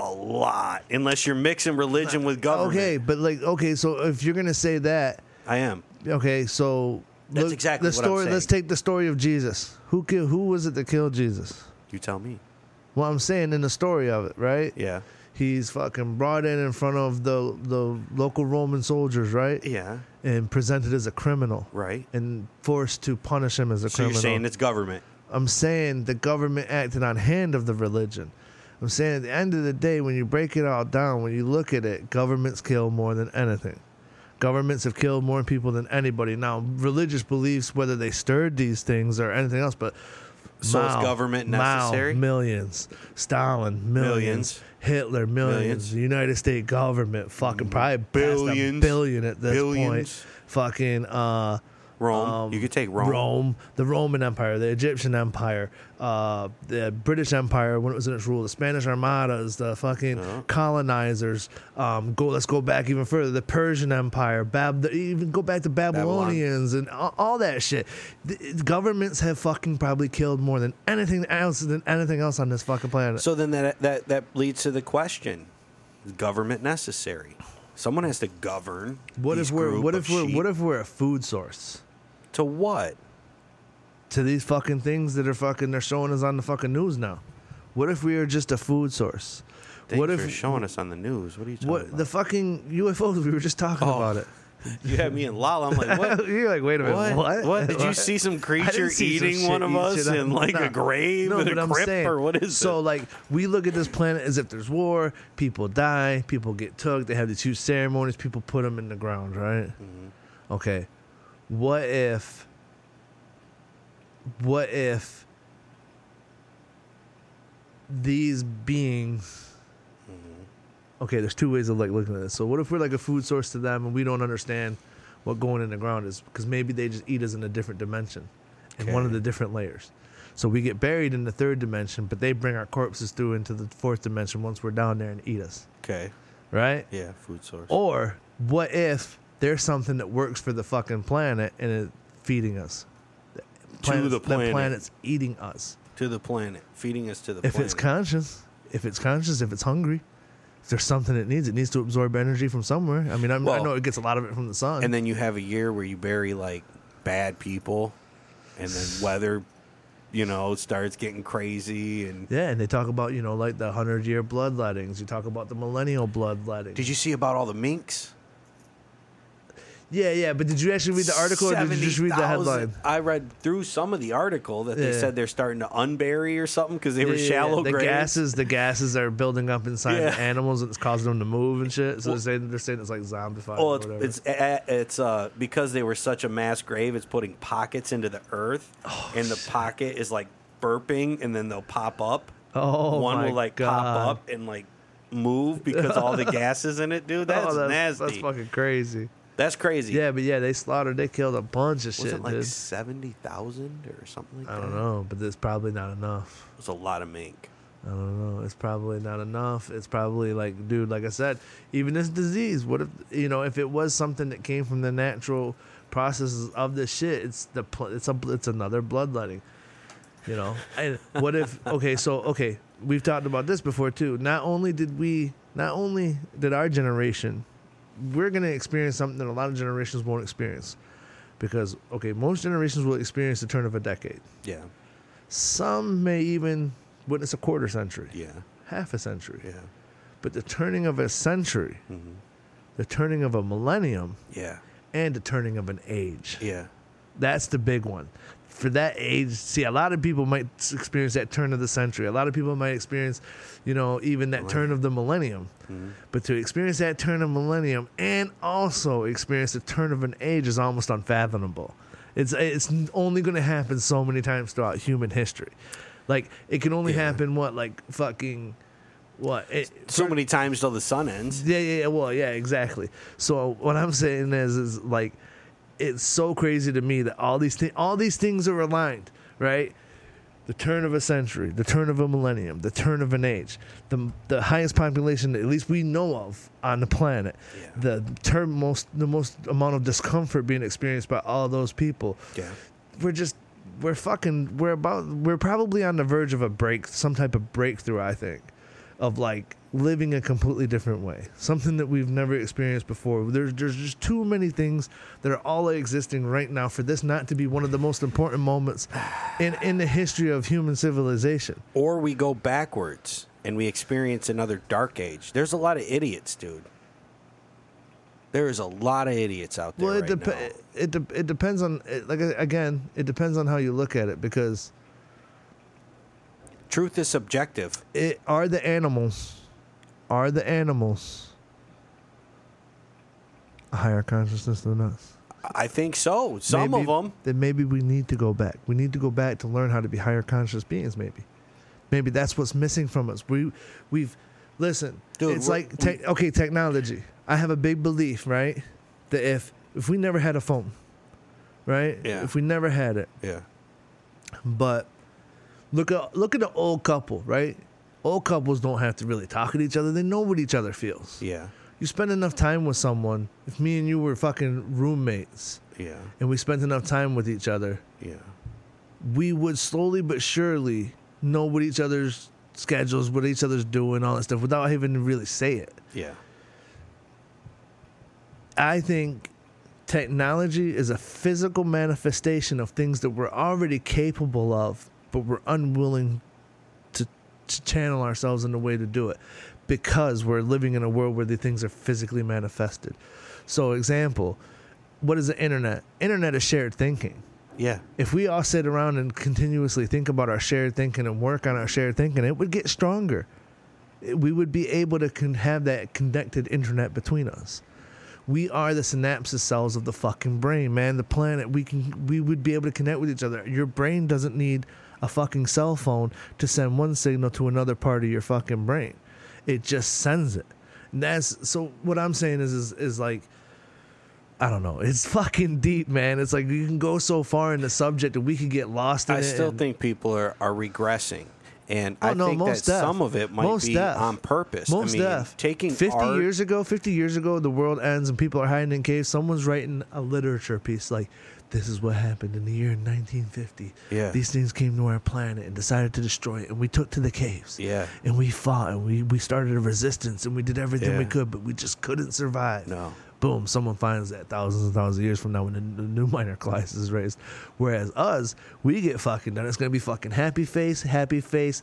Speaker 3: a lot. Unless you're mixing religion with government.
Speaker 2: Okay, but like, okay, so if you're gonna say that,
Speaker 3: I am.
Speaker 2: okay, so
Speaker 3: That's exactly
Speaker 2: the
Speaker 3: what I'm
Speaker 2: story. Let's
Speaker 3: saying.
Speaker 2: take the story of Jesus. Who killed? Who was it that killed Jesus?
Speaker 3: You tell me.
Speaker 2: Well, I'm saying in the story of it, right?
Speaker 3: Yeah.
Speaker 2: He's fucking brought in in front of the the local Roman soldiers, right?
Speaker 3: Yeah.
Speaker 2: And presented as a criminal,
Speaker 3: Right.
Speaker 2: and forced to punish him as a
Speaker 3: So
Speaker 2: criminal.
Speaker 3: you're saying it's government.
Speaker 2: I'm saying the government acted on hand of the religion. I'm saying at the end of the day, when you break it all down, when you look at it, governments kill more than anything. Governments have killed more people than anybody. Now, religious beliefs, whether they stirred these things or anything else, but
Speaker 3: So is
Speaker 2: Mao-
Speaker 3: government
Speaker 2: Mao,
Speaker 3: necessary?
Speaker 2: millions. Stalin, millions.
Speaker 3: Millions.
Speaker 2: Hitler, millions.
Speaker 3: Millions.
Speaker 2: The United States government, fucking probably past a
Speaker 3: Billions.
Speaker 2: billion at this point. Fucking uh,
Speaker 3: Rome. you could take Rome.
Speaker 2: Um, Rome, the Roman Empire, the Egyptian Empire, uh, the British Empire when it was in its rule, the Spanish Armadas, the fucking
Speaker 3: Uh-huh.
Speaker 2: colonizers. Um, go, let's go back even further. The Persian Empire, Bab, the, even go back to Babylonians and all, all that shit. The, governments have fucking probably killed more than anything else than anything else on this fucking planet.
Speaker 3: So then that that that leads to the question: Is government necessary? Someone has to govern.
Speaker 2: what if we're what if we're
Speaker 3: sheep.
Speaker 2: what if we're a food source?
Speaker 3: To what?
Speaker 2: to these fucking things that are fucking they're showing us on the fucking news now. What if we are just a food source?
Speaker 3: Thanks
Speaker 2: what if
Speaker 3: showing us on the news? What are you talking
Speaker 2: what
Speaker 3: about?
Speaker 2: the fucking UFOs? We were just talking
Speaker 3: Oh,
Speaker 2: about it. [LAUGHS]
Speaker 3: you had me and Lala. I'm like, what? [LAUGHS]
Speaker 2: You're like, wait a minute,
Speaker 3: What?
Speaker 2: what?
Speaker 3: What? Did you see some [LAUGHS] creature
Speaker 2: some
Speaker 3: eating
Speaker 2: shit
Speaker 3: one of us in like a grave
Speaker 2: No,
Speaker 3: in a
Speaker 2: I'm
Speaker 3: crypt
Speaker 2: saying,
Speaker 3: or what is
Speaker 2: so
Speaker 3: it?
Speaker 2: like we look at this planet as if there's war, people die, people get took, they have these huge ceremonies, people put them in the ground, right?
Speaker 3: Mm-hmm.
Speaker 2: Okay, what if? What if these beings?
Speaker 3: Mm-hmm.
Speaker 2: Okay, there's two ways of like looking at this. So what if we're like a food source to them and we don't understand what going in the ground is? Because maybe they just eat us in a different dimension, in one of the different layers. So we get buried in the third dimension, but they bring our corpses through into the fourth dimension once we're down there and eat us,
Speaker 3: Okay.
Speaker 2: right?
Speaker 3: Yeah, food source.
Speaker 2: Or what if there's something that works for the fucking planet and it's feeding us? The planet's-
Speaker 3: the planet.
Speaker 2: The planet's eating us.
Speaker 3: to the planet, feeding us to the
Speaker 2: If
Speaker 3: planet.
Speaker 2: If it's conscious, if it's conscious, if it's hungry, if there's something it needs, it needs to absorb energy from somewhere. I mean, I'm, I know it gets a lot of it from the sun.
Speaker 3: and then you have a year where you bury like bad people, and then [SIGHS] weather, you know, starts getting crazy. And
Speaker 2: yeah, and they talk about you know like the hundred year bloodlettings. You talk about the millennial bloodletting.
Speaker 3: did you see about all the minks?
Speaker 2: Yeah, yeah. But did you actually read the article, or did you just read the
Speaker 3: 70,000
Speaker 2: headline?
Speaker 3: I read through some of the article that they
Speaker 2: Yeah.
Speaker 3: said they're starting to unbury or something because they were
Speaker 2: Yeah, yeah,
Speaker 3: shallow
Speaker 2: yeah. The
Speaker 3: graves.
Speaker 2: gases, the gases are building up inside
Speaker 3: Yeah.
Speaker 2: the animals, and it's causing them to move and shit. So they're saying they're saying it's like zombified.
Speaker 3: Well,
Speaker 2: or
Speaker 3: it's
Speaker 2: whatever.
Speaker 3: it's it's uh because they were such a mass grave. It's putting pockets into the earth,
Speaker 2: Oh,
Speaker 3: and the pocket is like burping, and then they'll pop up.
Speaker 2: oh
Speaker 3: One
Speaker 2: my
Speaker 3: will like
Speaker 2: God.
Speaker 3: pop up and like move because all the [LAUGHS] gas is in it, dude. That's,
Speaker 2: oh, that's
Speaker 3: nasty.
Speaker 2: That's fucking crazy.
Speaker 3: That's crazy.
Speaker 2: Yeah, but yeah, they slaughtered. They killed a bunch of shit.
Speaker 3: was
Speaker 2: shit,
Speaker 3: it like
Speaker 2: dude.
Speaker 3: seventy thousand or something like
Speaker 2: I
Speaker 3: that?
Speaker 2: don't know, but it's probably not enough.
Speaker 3: It's a lot of mink.
Speaker 2: I don't know. It's probably not enough. It's probably like, dude, like I said, even this disease. What if you know if it was something that came from the natural processes of this shit? It's the it's a it's another bloodletting. You know, [LAUGHS] and what if? Okay, so okay, we've talked about this before too. Not only did we, not only did our generation, we're gonna experience something that a lot of generations won't experience, because okay, most generations will experience the turn of a decade.
Speaker 3: Yeah,
Speaker 2: Some may even witness a quarter century
Speaker 3: yeah,
Speaker 2: half a century.
Speaker 3: yeah,
Speaker 2: But the turning of a century,
Speaker 3: Mhm.
Speaker 2: the turning of a millennium,
Speaker 3: yeah,
Speaker 2: and the turning of an age.
Speaker 3: yeah.
Speaker 2: That's the big one. For that age, see, a lot of people might experience that turn of the century. A lot of people might experience, you know, even that turn of the millennium. Mm-hmm. But to experience that turn of millennium and also experience the turn of an age is almost unfathomable. It's it's only going to happen so many times throughout human history. Like it can only
Speaker 3: Yeah.
Speaker 2: happen what like fucking what it,
Speaker 3: So many times till the sun ends.
Speaker 2: yeah, yeah, yeah. Well, yeah, exactly. So what I'm saying is, is like, it's so crazy to me that all these things, all these things are aligned, right? The turn of a century, the turn of a millennium, the turn of an age, the the highest population at least we know of on the planet,
Speaker 3: Yeah.
Speaker 2: the term most the most amount of discomfort being experienced by all those people.
Speaker 3: Yeah.
Speaker 2: We're just we're fucking we're about we're probably on the verge of a break, some type of breakthrough. I think of like living a completely different way, something that we've never experienced before. There's there's just too many things that are all existing right now for this not to be one of the most important moments in in the history of human civilization.
Speaker 3: Or we go backwards and we experience another dark age. There's a lot of idiots, dude. There is a lot of idiots out there
Speaker 2: Well, it
Speaker 3: right
Speaker 2: dep- it de- it depends on it, like again, it depends on how you look at it because
Speaker 3: Truth is subjective.
Speaker 2: it are the animals are the animals a higher consciousness than us.
Speaker 3: I think so. Some
Speaker 2: Maybe-
Speaker 3: of them.
Speaker 2: Then maybe we need to go back. We need to go back to learn how to be higher conscious beings. Maybe, maybe that's what's missing from us. We, we've, listen.
Speaker 3: Dude,
Speaker 2: it's like te- okay, technology. I have a big belief, right, that if if we never had a phone, right?
Speaker 3: Yeah.
Speaker 2: If we never had it,
Speaker 3: Yeah.
Speaker 2: but look at look at an old couple, right? Old couples don't have to really talk to each other; they know what each other feels.
Speaker 3: Yeah.
Speaker 2: You spend enough time with someone. If me and you were fucking roommates,
Speaker 3: Yeah.
Speaker 2: and we spent enough time with each other,
Speaker 3: Yeah.
Speaker 2: we would slowly but surely know what each other's schedules, what each other's doing, all that stuff, without having to really say it.
Speaker 3: Yeah.
Speaker 2: I think technology is a physical manifestation of things that we're already capable of, but we're unwilling to, to channel ourselves in a way to do it because we're living in a world where the things are physically manifested. So, example, what is the internet? Internet is shared thinking.
Speaker 3: Yeah.
Speaker 2: If we all sit around and continuously think about our shared thinking and work on our shared thinking, it would get stronger. We would be able to con- have that connected internet between us. We are the synapses cells of the fucking brain, man. The planet. We can. We would be able to connect with each other. Your brain doesn't need a fucking cell phone to send one signal to another part of your fucking brain. It just sends it. And that's so. What I'm saying is, is, is like. I don't know. It's fucking deep, man. It's like you can go so far in the subject that we could get lost in
Speaker 3: I
Speaker 2: it.
Speaker 3: still
Speaker 2: and-
Speaker 3: think people are, are regressing. And
Speaker 2: Oh,
Speaker 3: I
Speaker 2: no,
Speaker 3: think that
Speaker 2: most
Speaker 3: some of it might
Speaker 2: Most
Speaker 3: be
Speaker 2: def.
Speaker 3: on purpose.
Speaker 2: Most
Speaker 3: I mean,
Speaker 2: def.
Speaker 3: taking
Speaker 2: 50
Speaker 3: art,
Speaker 2: years ago, 50 years ago, the world ends and people are hiding in caves. Someone's writing a literature piece like, this is what happened in the year 1950.
Speaker 3: Yeah.
Speaker 2: These things came to our planet and decided to destroy it. And we took to the caves.
Speaker 3: Yeah.
Speaker 2: And we fought and we, we started a resistance and we did everything we could, but we just couldn't survive.
Speaker 3: No.
Speaker 2: Boom, someone finds that thousands and thousands of years from now when the, the new minor class is raised. Whereas us, we get fucking done. It's going to be fucking happy face, happy face,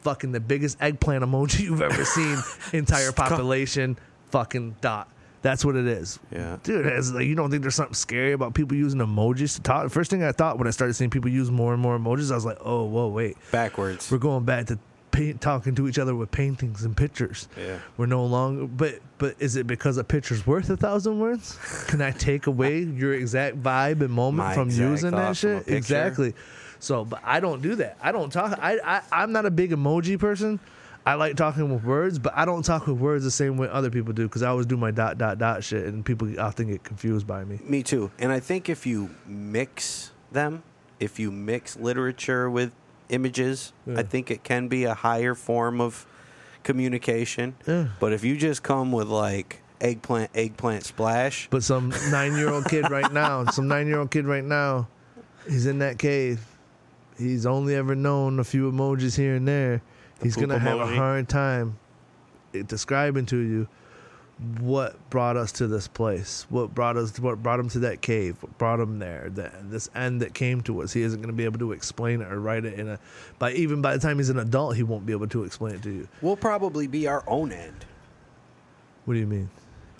Speaker 2: fucking the biggest eggplant emoji [LAUGHS] you've ever seen, [LAUGHS] entire population, fucking dot. That's what it is.
Speaker 3: Yeah.
Speaker 2: Dude, it's like, you don't think there's something scary about people using emojis to talk? First thing I thought when I started seeing people use more and more emojis, I was like, oh, whoa, wait.
Speaker 3: Backwards.
Speaker 2: We're going back to paint, talking to each other with paintings and pictures.
Speaker 3: Yeah.
Speaker 2: We're no longer. But but is it because a picture's worth a thousand words? Can I take away your exact vibe and moment
Speaker 3: My
Speaker 2: from using that
Speaker 3: thoughts from a
Speaker 2: shit? Exactly. So, but I don't do that. I don't talk. I, I I'm not a big emoji person. I like talking with words, but I don't talk with words the same way other people do because I always do my dot dot dot shit, and people often get confused by me.
Speaker 3: Me too. And I think if you mix them, if you mix literature with images,
Speaker 2: Yeah.
Speaker 3: I think it can be a higher form of communication.
Speaker 2: Yeah.
Speaker 3: But if you just come with like eggplant, eggplant splash,
Speaker 2: But some nine year old kid right now, [LAUGHS] some nine year old kid right now, he's in that cave. He's only ever known a few emojis here and there. He's gonna have a hard time describing to you what brought us to this place, what brought us, what brought him to that cave, what brought him there, that this end that came to us. He isn't gonna be able to explain it or write it in a. By even by the time he's an adult, he won't be able to explain it to you.
Speaker 3: we'll probably be our own end.
Speaker 2: What do you mean?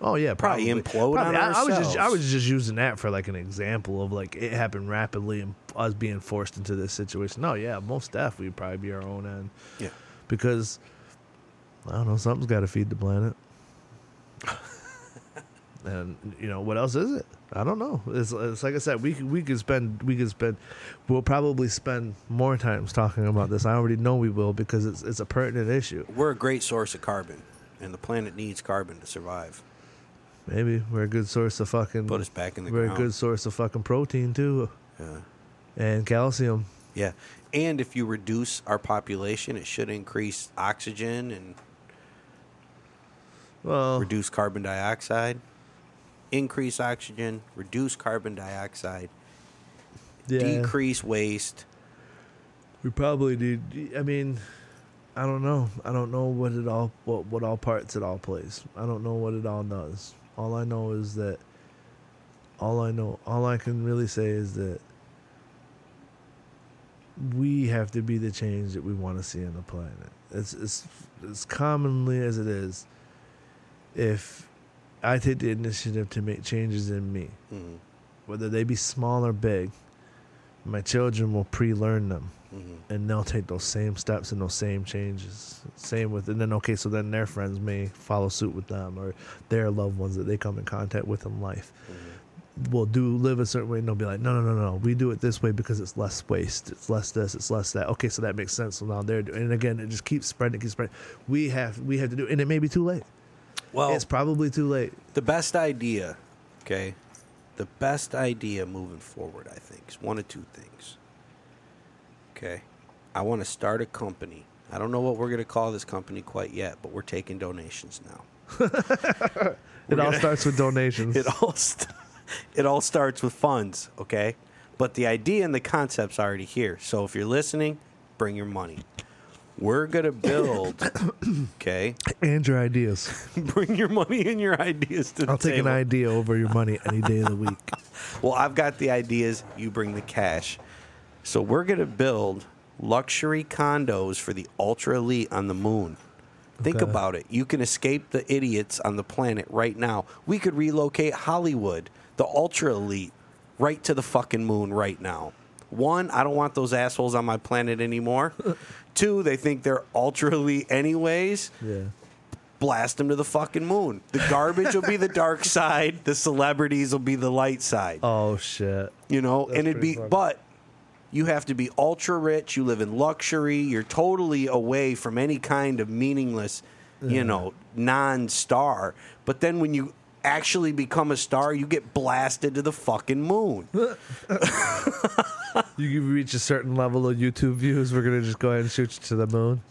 Speaker 2: Oh yeah,
Speaker 3: Probably
Speaker 2: probably,
Speaker 3: implode on
Speaker 2: I, I was just I was just using that for like an example of like it happened rapidly and us being forced into this situation. No, yeah, most deaf we'd probably be our own end
Speaker 3: Yeah.
Speaker 2: Because I don't know something's got to feed the planet. [LAUGHS] and you know what else is it? I don't know. It's, it's like I said, we we could spend we could spend we'll probably spend more times talking about this. I already know we will because it's it's a pertinent issue.
Speaker 3: We're a great source of carbon, and the planet needs carbon to survive.
Speaker 2: Maybe we're a good source of fucking
Speaker 3: Put us back in the
Speaker 2: we're
Speaker 3: ground.
Speaker 2: a good source of fucking protein too
Speaker 3: Yeah.
Speaker 2: and calcium.
Speaker 3: Yeah. And if you reduce our population, it should increase oxygen and
Speaker 2: Well,
Speaker 3: reduce carbon dioxide. Increase oxygen, reduce carbon dioxide,
Speaker 2: yeah,
Speaker 3: decrease waste.
Speaker 2: we probably need. I mean, I don't know. I don't know what it all what what all parts it all plays. I don't know what it all does. All I know is that. All I know, all I can really say is that we have to be the change that we want to see on the planet. It's it's as commonly as it is. If I take the initiative to make changes in me,
Speaker 3: Mhm,
Speaker 2: whether they be small or big, my children will pre-learn them,
Speaker 3: mhm.
Speaker 2: and they'll take those same steps and those same changes. Same with, and then okay, so then their friends may follow suit with them, or their loved ones that they come in contact with in life will do live a certain way, and they'll be like, no, no, no, no, we do it this way because it's less waste, it's less this, it's less that. Okay, so that makes sense. So now they're doing, and again, it just keeps spreading, keeps spreading. We have, we have to do, and it may be too late.
Speaker 3: Well,
Speaker 2: it's probably too late.
Speaker 3: the best idea, okay, the best idea moving forward, I think, is one of two things. Okay. I want to start a company. I don't know what we're going to call this company quite yet, but we're taking donations now. [LAUGHS] [LAUGHS]
Speaker 2: It all starts with donations.
Speaker 3: It all st- it all starts with funds, okay? But the idea and the concept's already here. So if you're listening, bring your money. We're gonna build, [COUGHS] okay?
Speaker 2: and your ideas. [LAUGHS]
Speaker 3: bring your money and your ideas to the
Speaker 2: I'll take an idea over your money any day of the week. [LAUGHS]
Speaker 3: Well, I've got the ideas. You bring the cash. So we're gonna build luxury condos for the ultra elite on the moon. Think
Speaker 2: Okay.
Speaker 3: about it. You can escape the idiots on the planet right now. We could relocate Hollywood, the ultra elite, right to the fucking moon right now. One, I don't want those assholes on my planet anymore. [LAUGHS] Two, they think they're ultra elite anyways.
Speaker 2: Yeah.
Speaker 3: Blast them to the fucking moon. The garbage will be the dark [LAUGHS] side. The celebrities will be the light side.
Speaker 2: Oh shit.
Speaker 3: You know,
Speaker 2: That's
Speaker 3: and it'd be,
Speaker 2: funny.
Speaker 3: but you have to be ultra rich. You live in luxury. You're totally away from any kind of meaningless, you know, non star. But then when you actually become a star, you get blasted to the fucking moon. [LAUGHS]
Speaker 2: You reach a certain level of YouTube views, we're gonna just go ahead and shoot you to the moon.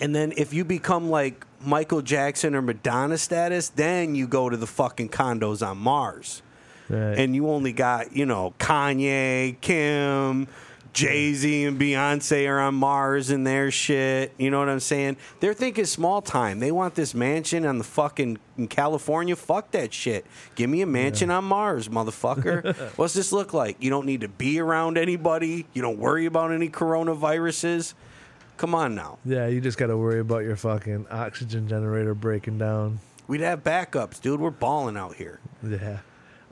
Speaker 3: And then if you become like Michael Jackson or Madonna status, then you go to the fucking condos on Mars.
Speaker 2: Right.
Speaker 3: and you only got you know Kanye, Kim, Jay Z, and Beyonce are on Mars and their shit. You know what I'm saying? They're thinking small time. They want this mansion on the fucking in California. Fuck that shit. Give me a mansion on Mars, motherfucker. [LAUGHS] What's this look like? You don't need to be around anybody. You don't worry about any coronaviruses. Come on now.
Speaker 2: yeah, you just gotta worry about your fucking oxygen generator breaking down.
Speaker 3: We'd have backups, dude. We're balling out here.
Speaker 2: Yeah,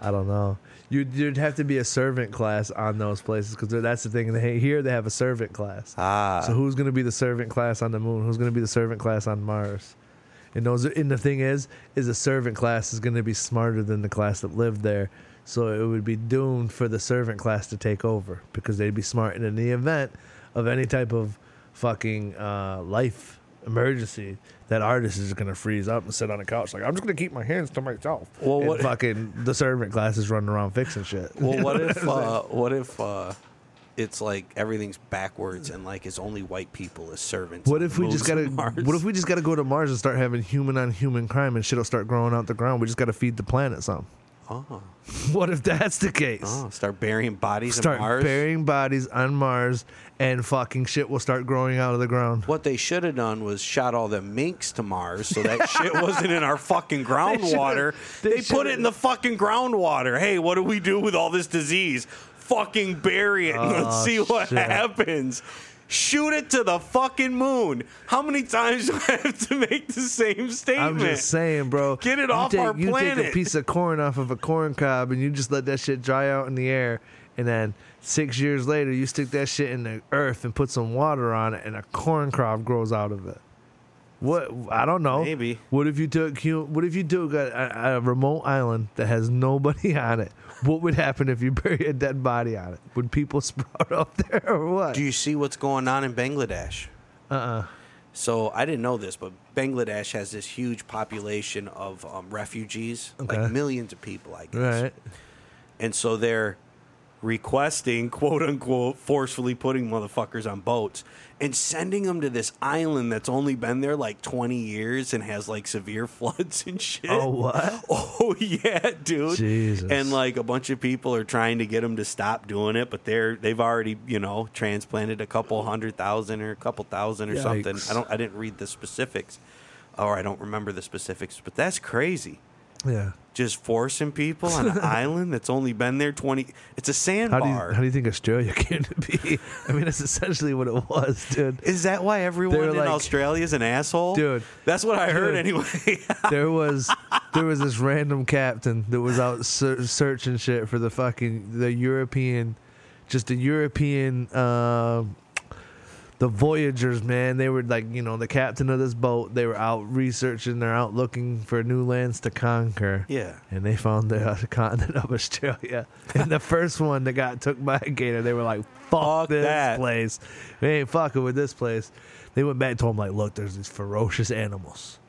Speaker 2: I don't know. You'd you'd have to be a servant class on those places because that's the thing. They here they have a servant class.
Speaker 3: Ah.
Speaker 2: So who's gonna be the servant class on the moon? Who's gonna be the servant class on Mars? And those and the thing is, is the servant class is gonna be smarter than the class that lived there. So it would be doomed for the servant class to take over because they'd be smart. And in the event of any type of fucking uh, life emergency, that artist is gonna freeze up and sit on a couch like I'm just gonna keep my hands to myself.
Speaker 3: Well,
Speaker 2: And
Speaker 3: what-
Speaker 2: fucking the servant class is running around fixing shit.
Speaker 3: Well, what [LAUGHS] if uh, what if uh, it's like everything's backwards and like it's only white people as servants?
Speaker 2: What if we just gotta? [LAUGHS]
Speaker 3: Mars?
Speaker 2: What if we just gotta go to Mars and start having human on human crime and shit'll start growing out the ground? We just gotta feed the planet some.
Speaker 3: oh, [LAUGHS]
Speaker 2: What if that's the case?
Speaker 3: oh, start burying bodies
Speaker 2: start
Speaker 3: on Mars?
Speaker 2: burying bodies on Mars and fucking shit will start growing out of the ground.
Speaker 3: what they should have done was shot all the minks to Mars so that shit wasn't in our fucking [LAUGHS] groundwater.
Speaker 2: they
Speaker 3: They, put it in the fucking groundwater. Hey, what do we do with all this disease? Fucking bury it and
Speaker 2: Oh,
Speaker 3: let's see what
Speaker 2: shit.
Speaker 3: happens. Shoot it to the fucking moon. How many times do I have to make the same statement?
Speaker 2: I'm just saying, bro.
Speaker 3: Get it
Speaker 2: you
Speaker 3: off
Speaker 2: take,
Speaker 3: our
Speaker 2: you take a piece of corn off of a corn cob and you just let that shit dry out in the air, and then six years later you stick that shit in the earth and put some water on it, and a corn crop grows out of it. What I don't know.
Speaker 3: Maybe.
Speaker 2: What if you took What if you took a, a, remote island that has nobody [LAUGHS] on it? What would happen if you [LAUGHS] bury a dead body on it? Would people [LAUGHS] sprout up there or what?
Speaker 3: Do you see what's going on in Bangladesh?
Speaker 2: uh uh
Speaker 3: So I didn't know this, but Bangladesh has this huge population of um, refugees,
Speaker 2: Okay.
Speaker 3: like millions of people, I guess.
Speaker 2: Right.
Speaker 3: And so they're requesting, quote unquote, forcefully putting motherfuckers on boats and sending them to this island that's only been there like 20 years and has like severe [LAUGHS] floods and shit.
Speaker 2: Oh what?
Speaker 3: Oh yeah, dude.
Speaker 2: Jesus.
Speaker 3: And like a bunch of people are trying to get them to stop doing it, but they're they've already you know transplanted a couple hundred thousand or a couple thousand or something. I don't I didn't read the specifics, or I don't remember the specifics, but that's crazy.
Speaker 2: Yeah.
Speaker 3: Just forcing people on an [LAUGHS] island that's only been there twenty. It's a
Speaker 2: How
Speaker 3: sandbar.
Speaker 2: do you how do you think Australia [LAUGHS] came to be? I mean, that's essentially what it was, dude.
Speaker 3: is that why everyone
Speaker 2: They're
Speaker 3: in
Speaker 2: like-
Speaker 3: Australia is an asshole,
Speaker 2: Dude.
Speaker 3: That's what I heard
Speaker 2: Dude.
Speaker 3: anyway. [LAUGHS]
Speaker 2: There was there was this random captain that was out ser- searching shit for the fucking the European, just the European. Uh, the Voyagers, man, they were like, you know, the captain of this boat. They were out researching. They're out looking for new lands to conquer.
Speaker 3: yeah.
Speaker 2: and they found the uh, [LAUGHS] continent of Australia. And the first one that got took by a gator, they were like, "Fuck,
Speaker 3: Fuck
Speaker 2: this
Speaker 3: that.
Speaker 2: place! We ain't fucking with this place." They went back and told them like, "Look, there's these ferocious animals.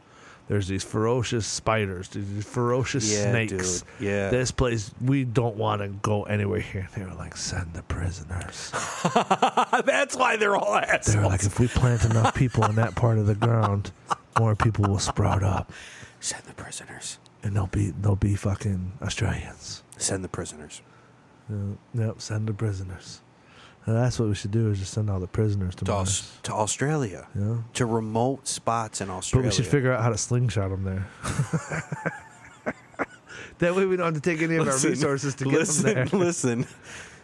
Speaker 2: There's these ferocious spiders, these ferocious
Speaker 3: Yeah,
Speaker 2: snakes.
Speaker 3: dude. Yeah.
Speaker 2: This place, we don't want to go anywhere here. They were like, send the prisoners. [LAUGHS]
Speaker 3: That's why they're all assholes.
Speaker 2: They were like, if we plant enough people in that part of the ground, more people will sprout up,
Speaker 3: Send the prisoners.
Speaker 2: and they'll be they'll be fucking Australians.
Speaker 3: Send the prisoners.
Speaker 2: Yep, send the prisoners. And that's what we should do is just send all the prisoners to
Speaker 3: To,
Speaker 2: Mars.
Speaker 3: Aus- to Australia.
Speaker 2: Yeah.
Speaker 3: To remote spots in Australia.
Speaker 2: But we should figure out how to slingshot them there. [LAUGHS] that way we don't have to take any of
Speaker 3: Listen,
Speaker 2: our resources to get
Speaker 3: listen,
Speaker 2: them there. [LAUGHS]
Speaker 3: Listen,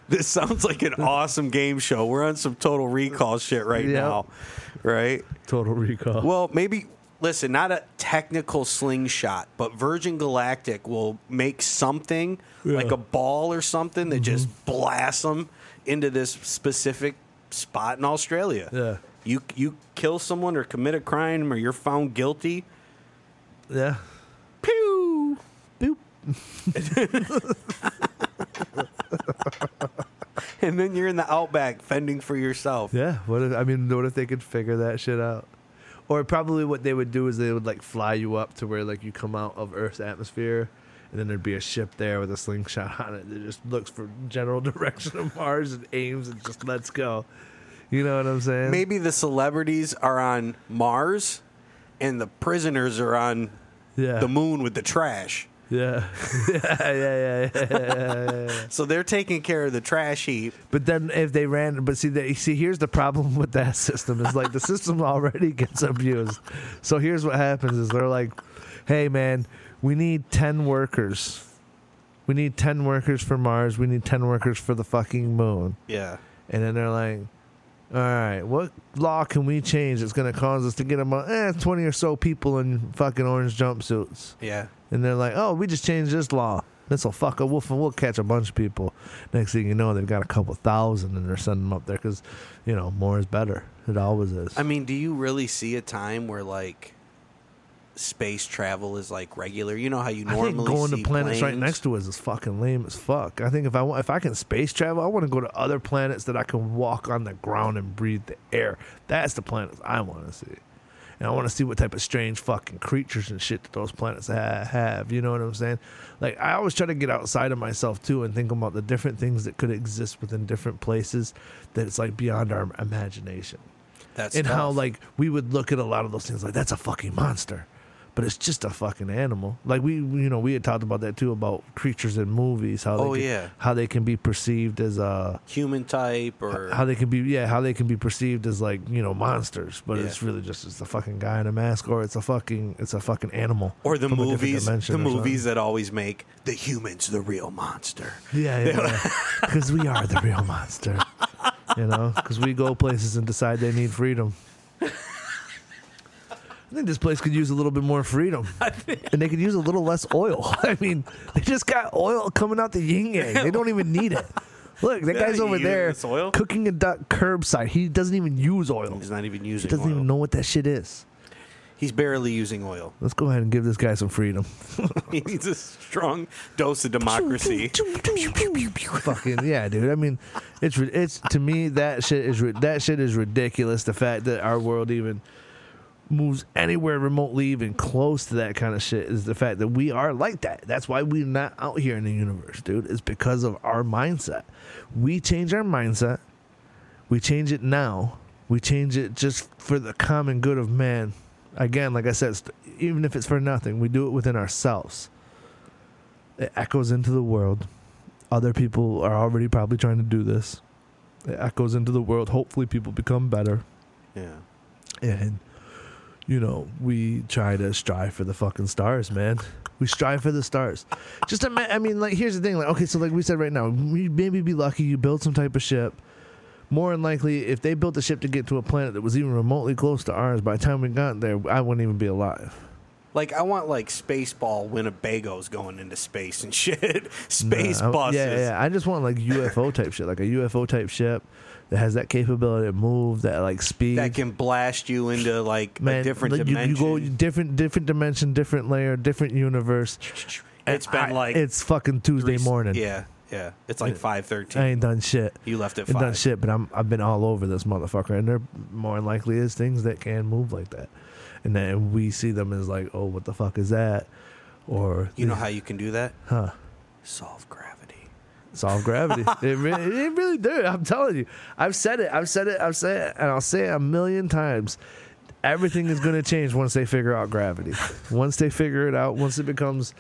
Speaker 3: this sounds like an [LAUGHS] awesome game show. We're on some total recall shit right
Speaker 2: Yep.
Speaker 3: now, right?
Speaker 2: Total recall.
Speaker 3: Well, maybe listen, not a technical slingshot, but Virgin Galactic will make something like
Speaker 2: Yeah. Mm-hmm.
Speaker 3: a ball or something that just blasts them into this specific spot in Australia.
Speaker 2: Yeah.
Speaker 3: You you kill someone or commit a crime or you're found guilty.
Speaker 2: yeah.
Speaker 3: Pew.
Speaker 2: Boop. [LAUGHS]
Speaker 3: And then you're in the outback fending for yourself.
Speaker 2: Yeah. What if I mean what if they could figure that shit out? Or probably what they would do is they would like fly you up to where like you come out of Earth's atmosphere and then there'd be a ship there with a slingshot on it that just looks for general [LAUGHS] direction of Mars and aims and just lets go. You know what I'm saying?
Speaker 3: Maybe the celebrities are on Mars and the prisoners are on
Speaker 2: Yeah.
Speaker 3: the moon with the trash. [LAUGHS]
Speaker 2: Yeah. yeah, yeah, yeah, yeah.
Speaker 3: So they're taking care of the trash heap.
Speaker 2: But then if they ran, but see, they, see, here's the problem with that [LAUGHS] system is like the system already gets abused. So here's what happens: is they're like, "Hey, man, we need ten workers. We need ten workers for Mars. We need ten workers for the fucking moon."
Speaker 3: Yeah.
Speaker 2: And then they're like, "All right, what law can we change that's going to cause us to get about eh, twenty or so people in fucking orange jumpsuits?"
Speaker 3: Yeah.
Speaker 2: And they're like, "Oh, we just changed this law. This will fuck up. We'll, we'll catch a bunch of people." Next thing you know, they've got a couple thousand, and they're sending them up there because, you know, more is better. It always is.
Speaker 3: I mean, do you really see a time where like space travel is like regular? You know how you
Speaker 2: I
Speaker 3: normally
Speaker 2: think going to planets right next to us is fucking lame as fuck. I think if I want, if I can space travel, I want to go to other planets that I can walk on the ground and breathe the air. That's the planets I want to see. And I want to see what type of strange fucking creatures and shit that those planets ha- have. You know what I'm saying? Like I always try to get outside of myself too and think about the different things that could exist within different places that it's like beyond our imagination.
Speaker 3: That's
Speaker 2: and how like we would look at a lot of those things like that's a fucking monster but it's just a fucking animal like we you know we had talked about that too about creatures in movies how they
Speaker 3: Oh,
Speaker 2: can,
Speaker 3: yeah.
Speaker 2: how they can be perceived as a
Speaker 3: human type or
Speaker 2: how they can be yeah how they can be perceived as like you know monsters but
Speaker 3: Yeah.
Speaker 2: it's really just it's a fucking guy in a mask or it's a fucking it's a fucking animal
Speaker 3: or the
Speaker 2: from a different
Speaker 3: movies the movies that always make the humans the real monster.
Speaker 2: yeah yeah because [LAUGHS] we are the real monster you know because we go places and decide they need freedom I think this place could use a little bit more freedom, [LAUGHS] and they could use a little less oil. [LAUGHS] I mean, they just got oil coming out the yin yang. They don't even need it. [LAUGHS] Look, that
Speaker 3: Yeah,
Speaker 2: guy's
Speaker 3: he
Speaker 2: over there
Speaker 3: this oil.
Speaker 2: cooking a duck curbside. He doesn't even use oil.
Speaker 3: He's not even using oil.
Speaker 2: He
Speaker 3: using
Speaker 2: doesn't
Speaker 3: oil.
Speaker 2: even know what that shit is.
Speaker 3: He's barely using oil.
Speaker 2: Let's go ahead and give this guy some freedom.
Speaker 3: he needs a strong dose of democracy.
Speaker 2: Fucking yeah, dude. I mean, it's ri- it's to me that shit is ri- that shit is ridiculous. The fact that our world even moves anywhere remotely even close to that kind of shit is the fact that we are like that. That's why we're not out here in the universe, dude. It's because of our mindset. We change our mindset. We change it now. We change it just for the common good of man. Again, like I said, even if it's for nothing, we do it within ourselves. It echoes into the world. Other people are already probably trying to do this. It echoes into the world. Hopefully, people become better
Speaker 3: Yeah.
Speaker 2: and you know we try to strive for the fucking stars man. We strive for the stars. Just ima- i mean like here's the thing like okay so like we said right now we maybe be lucky you build some type of ship. More than likely if they built a ship to get to a planet that was even remotely close to ours by the time we got there i wouldn't even be alive.
Speaker 3: Like I want like Spaceball Winnebagos going into space and [LAUGHS] shit. Space
Speaker 2: I-
Speaker 3: buses.
Speaker 2: yeah yeah. I just want like ufo type shit like a ufo type ship that has that capability to move that like speed
Speaker 3: That can blast you into like
Speaker 2: Man,
Speaker 3: a different
Speaker 2: like, you, you
Speaker 3: dimension.
Speaker 2: go different different dimension different layer different universe
Speaker 3: it's been
Speaker 2: I-
Speaker 3: like
Speaker 2: it's fucking Tuesday
Speaker 3: three-
Speaker 2: morning.
Speaker 3: Yeah, yeah. It's like uh,
Speaker 2: five
Speaker 3: thirteen.
Speaker 2: I ain't done shit.
Speaker 3: You left at
Speaker 2: Ain't done shit, but I'm I've been all over this motherfucker, and there more likely is things that can move like that. and then we see them as like, oh, what the fuck is that? Or
Speaker 3: You know how you can do that?
Speaker 2: huh?
Speaker 3: Solve gravity.
Speaker 2: Solve gravity. [LAUGHS] it really, it really do. I'm telling you. I've said it. I've said it. I've said it, and I'll say it a million times. Everything is going to change once they figure out gravity. Once they figure it out, once it becomes,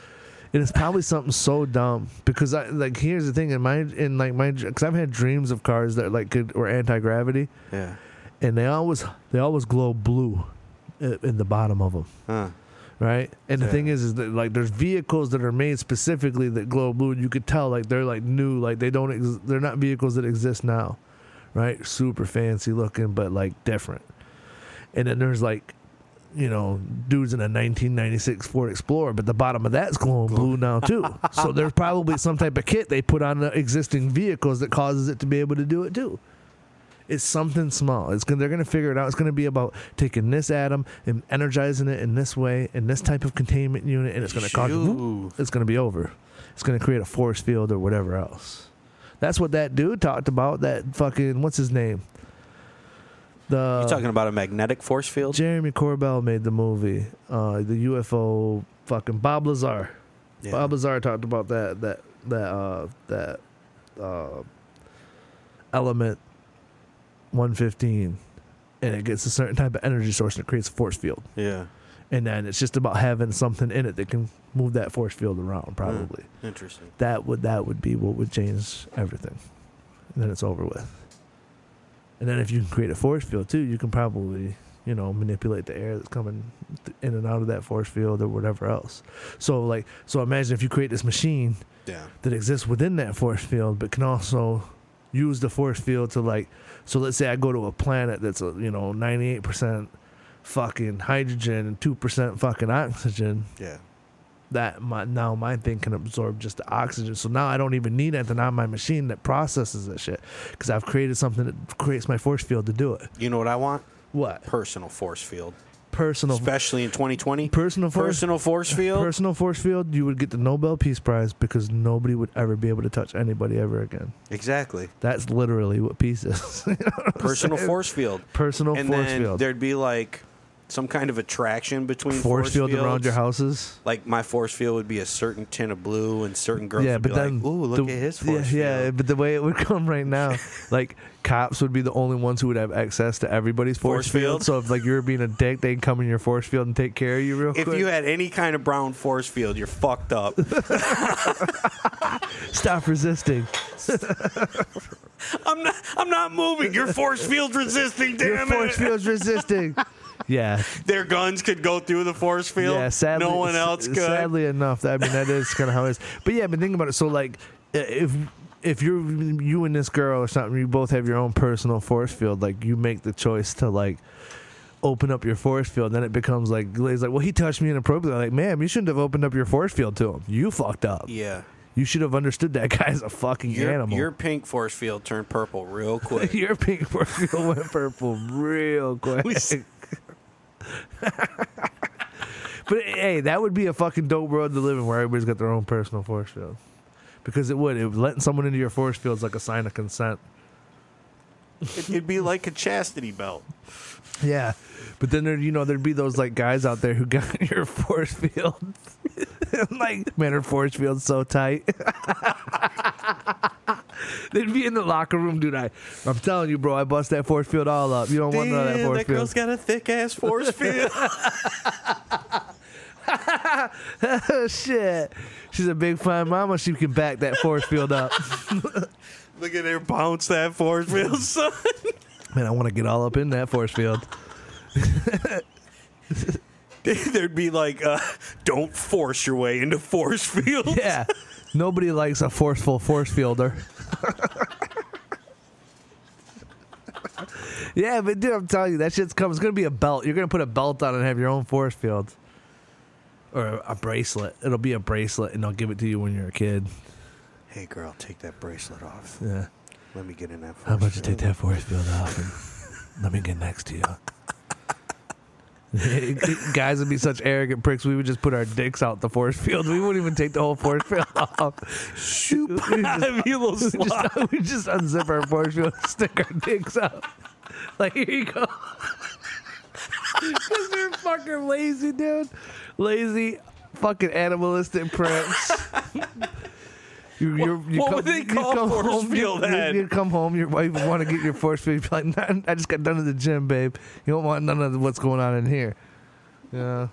Speaker 2: and it's probably something so dumb because I like. Here's the thing in my in like my because I've had dreams of cars that like could were anti gravity,
Speaker 3: Yeah.
Speaker 2: and they always they always glow blue in the bottom of them
Speaker 3: Huh.
Speaker 2: Right? And the
Speaker 3: Yeah.
Speaker 2: thing is, is that like there's vehicles that are made specifically that glow blue, and you could tell like they're like new, like they don't, ex- they're not vehicles that exist now, right? Super fancy looking, but like different. And then there's like, you know, dudes in a 1996 Ford Explorer, but the bottom of that's glowing blue now too. [LAUGHS] so there's probably some type of kit they put on the existing vehicles that causes it to be able to do it too. It's something small. It's gonna, they're going to figure it out. It's going to be about taking this atom and energizing it in this way in this type of containment unit, and it's going to cause. Whoop, it's going to be over. It's going to create a force field or whatever else. That's what that dude talked about. That fucking what's his name? The
Speaker 3: You talking about a magnetic force field?
Speaker 2: Jeremy Corbell made the movie, uh, the UFO fucking Bob Lazar.
Speaker 3: Yeah.
Speaker 2: Bob Lazar talked about that that that uh, that uh, element one fifteen, and it gets a certain type of energy source and it creates a force field.
Speaker 3: Yeah.
Speaker 2: And then it's just about having something in it that can move that force field around. Hmm. Probably
Speaker 3: Interesting.
Speaker 2: that would that would be what would change everything. And then it's over with. And then if you can create a force field too, you can probably you know manipulate the air that's coming th- in and out of that force field or whatever else. So like so imagine if you create this machine
Speaker 3: Yeah.
Speaker 2: that exists within that force field, but can also use the force field to like. So let's say I go to a planet that's a you know ninety eight percent fucking hydrogen and two percent fucking oxygen
Speaker 3: Yeah.
Speaker 2: that my now my thing can absorb just the oxygen. So now I don't even need anything on my machine that processes that shit because I've created something that creates my force field to do it.
Speaker 3: You know what I want?
Speaker 2: What
Speaker 3: Personal force field.
Speaker 2: Personal
Speaker 3: Especially in 2020.
Speaker 2: personal force
Speaker 3: Personal force field.
Speaker 2: personal force field? You would get the Nobel Peace Prize because nobody would ever be able to touch anybody ever again.
Speaker 3: exactly.
Speaker 2: That's literally what peace is. [LAUGHS] You know what
Speaker 3: Personal force field.
Speaker 2: personal
Speaker 3: and
Speaker 2: force field.
Speaker 3: there'd be like some kind of attraction between
Speaker 2: Force, field
Speaker 3: fields.
Speaker 2: around your houses.
Speaker 3: Like my force field would be a certain tint of blue, and certain girls
Speaker 2: yeah,
Speaker 3: would
Speaker 2: but
Speaker 3: be
Speaker 2: then
Speaker 3: like, "Ooh, look
Speaker 2: the-
Speaker 3: at his
Speaker 2: yeah,
Speaker 3: force
Speaker 2: yeah,
Speaker 3: field."
Speaker 2: but the way it would [LAUGHS] come right now, [LAUGHS] like cops would be the only ones who would have access to everybody's force,
Speaker 3: Force
Speaker 2: field.
Speaker 3: field?
Speaker 2: So if like you were being a dick, they'd come in your force field and take care of you real
Speaker 3: If
Speaker 2: quick.
Speaker 3: If you had any kind of brown force field, you're fucked up. [LAUGHS]
Speaker 2: Stop resisting.
Speaker 3: I'm not. I'm not moving. Your force field's resisting. Damn it.
Speaker 2: your force field's resisting. Yeah, [LAUGHS]
Speaker 3: Their guns could go through the force field.
Speaker 2: yeah. Sadly,
Speaker 3: no one else could.
Speaker 2: Sadly enough, I mean that is kind of how it is. But yeah, but think about it. So like, if if you're you and this girl or something, you both have your own personal force field. Like you make the choice to like open up your force field, then it becomes like he's like, well, he touched me inappropriately. I'm Like, ma'am, you shouldn't have opened up your force field to him. You fucked up.
Speaker 3: yeah.
Speaker 2: You should have understood that guy's a fucking
Speaker 3: Your,
Speaker 2: animal.
Speaker 3: your pink force field turned purple real quick. [LAUGHS]
Speaker 2: Your pink force field went purple real [LAUGHS] quick.
Speaker 3: We
Speaker 2: but hey, that would be a fucking dope world to live in where everybody's got their own personal force field. Because it would. It would letting someone into your force field is like a sign of consent.
Speaker 3: It'd be like a chastity belt.
Speaker 2: Yeah. But then there you know, there'd be those like guys out there who got [LAUGHS] your force field. [LAUGHS] like, man, her force field's so tight. [LAUGHS] [LAUGHS] They'd be in the locker room, dude. I, I'm telling you, bro, I bust that force field all up. You don't want none of that force
Speaker 3: that
Speaker 2: field.
Speaker 3: girl's got a thick ass force [LAUGHS] field.
Speaker 2: Oh [LAUGHS] shit. She's a big fine mama. She can back that force field up.
Speaker 3: Look at her bounce that force field, son.
Speaker 2: Man, I want to get all up in that force field.
Speaker 3: There'd be like, uh, don't force your way into force field.
Speaker 2: Yeah. Nobody likes a forceful force fielder. [LAUGHS] yeah, but dude, I'm telling you, that shit's coming. It's gonna be a belt. You're gonna put a belt on and have your own force field. Or a bracelet. It'll be a bracelet and they'll give it to you when you're a kid.
Speaker 3: Hey, girl, take that bracelet off.
Speaker 2: Yeah.
Speaker 3: Let me get in that. Force
Speaker 2: How about you take that force field off and let me get next to you? [LAUGHS] [LAUGHS] Guys would be such arrogant pricks. We would just put our dicks out the force field. We wouldn't even take the whole force field off.
Speaker 3: Shoot, [LAUGHS]
Speaker 2: We just-
Speaker 3: I'd be a little
Speaker 2: we just, [LAUGHS] we just unzip our force field, and stick our dicks out. Like here you go. Because you're fucking lazy, dude. Lazy, fucking animalistic prince. You, you're, you
Speaker 3: what would they call force
Speaker 2: home,
Speaker 3: field
Speaker 2: you,
Speaker 3: head?
Speaker 2: you, you come home, your wife want to get your force field. You're like, nah, I just got done at the gym, babe. You don't want none of what's going on in here. Yeah.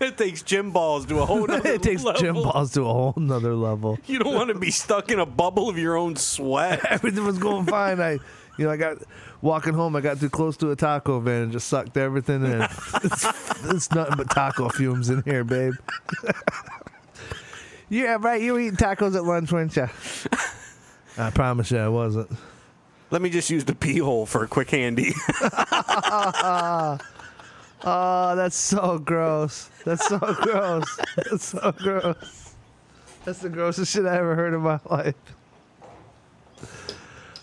Speaker 3: It takes gym balls to a whole [LAUGHS] nother
Speaker 2: it takes
Speaker 3: level.
Speaker 2: gym balls to a whole nother level. [LAUGHS]
Speaker 3: You don't want to be stuck in a bubble of your own sweat. [LAUGHS]
Speaker 2: Everything was going fine. I, you know, I got walking home. I got too close to a taco van and just sucked everything in. it's, it's nothing but taco fumes in here, babe. Yeah, right. You were eating tacos at lunch, weren't you? [LAUGHS] I promise you, I wasn't.
Speaker 3: Let me just use the pee hole for a quick handy. [LAUGHS] [LAUGHS]
Speaker 2: Oh, that's so gross. That's so gross. That's so gross. That's the grossest shit I ever heard in my life.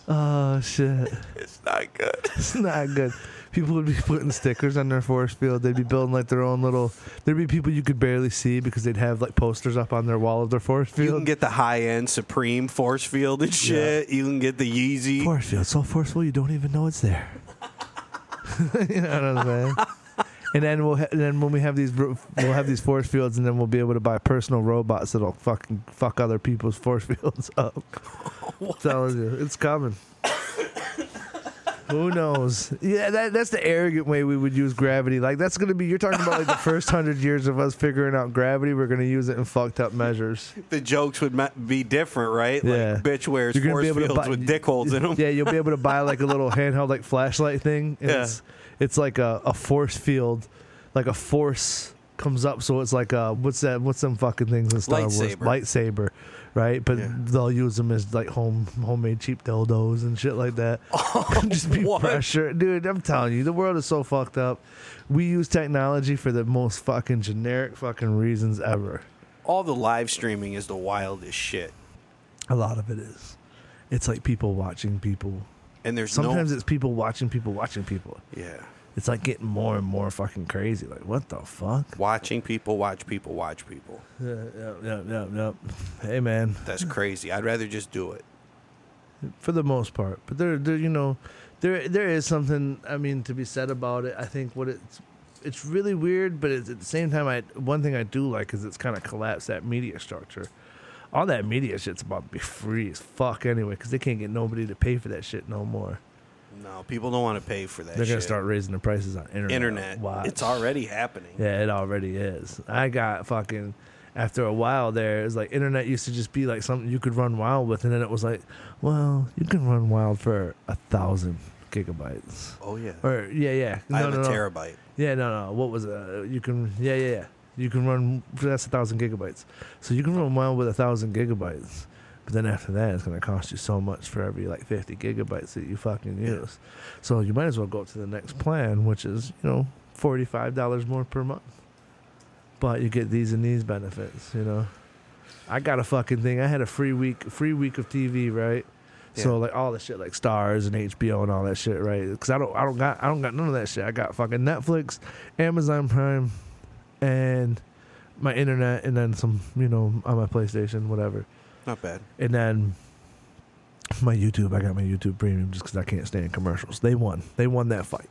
Speaker 2: Oh shit.
Speaker 3: it's not good.
Speaker 2: It's not good. People would be [LAUGHS] putting stickers on their force field. They'd be building like their own little. There'd be people you could barely see because they'd have like posters up on their wall of their force field.
Speaker 3: You can get the high end Supreme force field and shit. You can get the Yeezy.
Speaker 2: force field so forceful you don't even know it's there. [LAUGHS] you know what I'm saying? And then we'll ha- and then when we have these we'll have these force fields and then we'll be able to buy personal robots that'll fucking fuck other people's force fields up. [LAUGHS] telling you, it's coming. Who knows? Yeah, that, that's the arrogant way we would use gravity. Like that's gonna be you're talking about like the [LAUGHS] first hundred years of us figuring out gravity. We're gonna use it in fucked up measures.
Speaker 3: The jokes would ma- be different, right?
Speaker 2: Yeah.
Speaker 3: Like bitch wears
Speaker 2: You're
Speaker 3: force fields
Speaker 2: buy-
Speaker 3: with dick holes in them.
Speaker 2: Yeah, you'll be able to buy like a little handheld like flashlight thing.
Speaker 3: Yeah.
Speaker 2: It's, it's like a, a force field, like a force comes up. So it's like a what's that? What's them fucking things in Star Wars?
Speaker 3: Lightsaber.
Speaker 2: Right? But
Speaker 3: Yeah.
Speaker 2: they'll use them as like home homemade cheap dildos and shit like that. [LAUGHS] Oh, [LAUGHS] just be
Speaker 3: what?
Speaker 2: pressure, dude. I'm telling you, the world is so fucked up. We use technology for the most fucking generic fucking reasons ever.
Speaker 3: All the live streaming is the wildest shit.
Speaker 2: A lot of it is. It's like people watching people.
Speaker 3: And there's
Speaker 2: Sometimes
Speaker 3: no
Speaker 2: it's people watching people watching people.
Speaker 3: yeah.
Speaker 2: It's like getting more and more fucking crazy. Like, what the fuck?
Speaker 3: Watching people watch people watch people.
Speaker 2: Yeah, yeah, yeah, yeah, yeah. Hey, man,
Speaker 3: That's crazy. I'd rather just do it.
Speaker 2: for the most part, but there, there, you know, there, there is something. I mean, to be said about it. I think what it's, it's really weird, but it's, at the same time, I one thing I do like is it's kind of collapsed that media structure. All that media shit's about to be free as fuck anyway, because they can't get nobody to pay for that shit no more.
Speaker 3: No, people don't want to pay for that
Speaker 2: They're gonna start raising the prices on internet.
Speaker 3: internet.
Speaker 2: Watch.
Speaker 3: It's already happening.
Speaker 2: Yeah, it already is. I got fucking after a while there, it's like internet used to just be like something you could run wild with, and then it was like, well, you can run wild for a thousand gigabytes.
Speaker 3: Oh yeah.
Speaker 2: Or yeah, yeah.
Speaker 3: I have
Speaker 2: no,
Speaker 3: a
Speaker 2: no.
Speaker 3: terabyte.
Speaker 2: Yeah, no, no. What was it? Uh, you can yeah, yeah, yeah. You can run that's a thousand gigabytes. So you can run wild with a thousand gigabytes. But then after that, it's gonna cost you so much for every like fifty gigabytes that you fucking use. So you might as well go up to the next plan, which is you know forty five dollars more per month. But you get these and these benefits. You know, I got a fucking thing. I had a free week, free week of TV, right? So like all the shit like Starz and HBO and all that shit, right? Because I don't, I don't got, I don't got none of that shit. I got fucking Netflix, Amazon Prime, and my internet, and then some, you know, on my PlayStation, whatever,
Speaker 3: Not bad.
Speaker 2: and then my YouTube. I got my YouTube Premium just because I can't stand commercials. They won. They won that fight.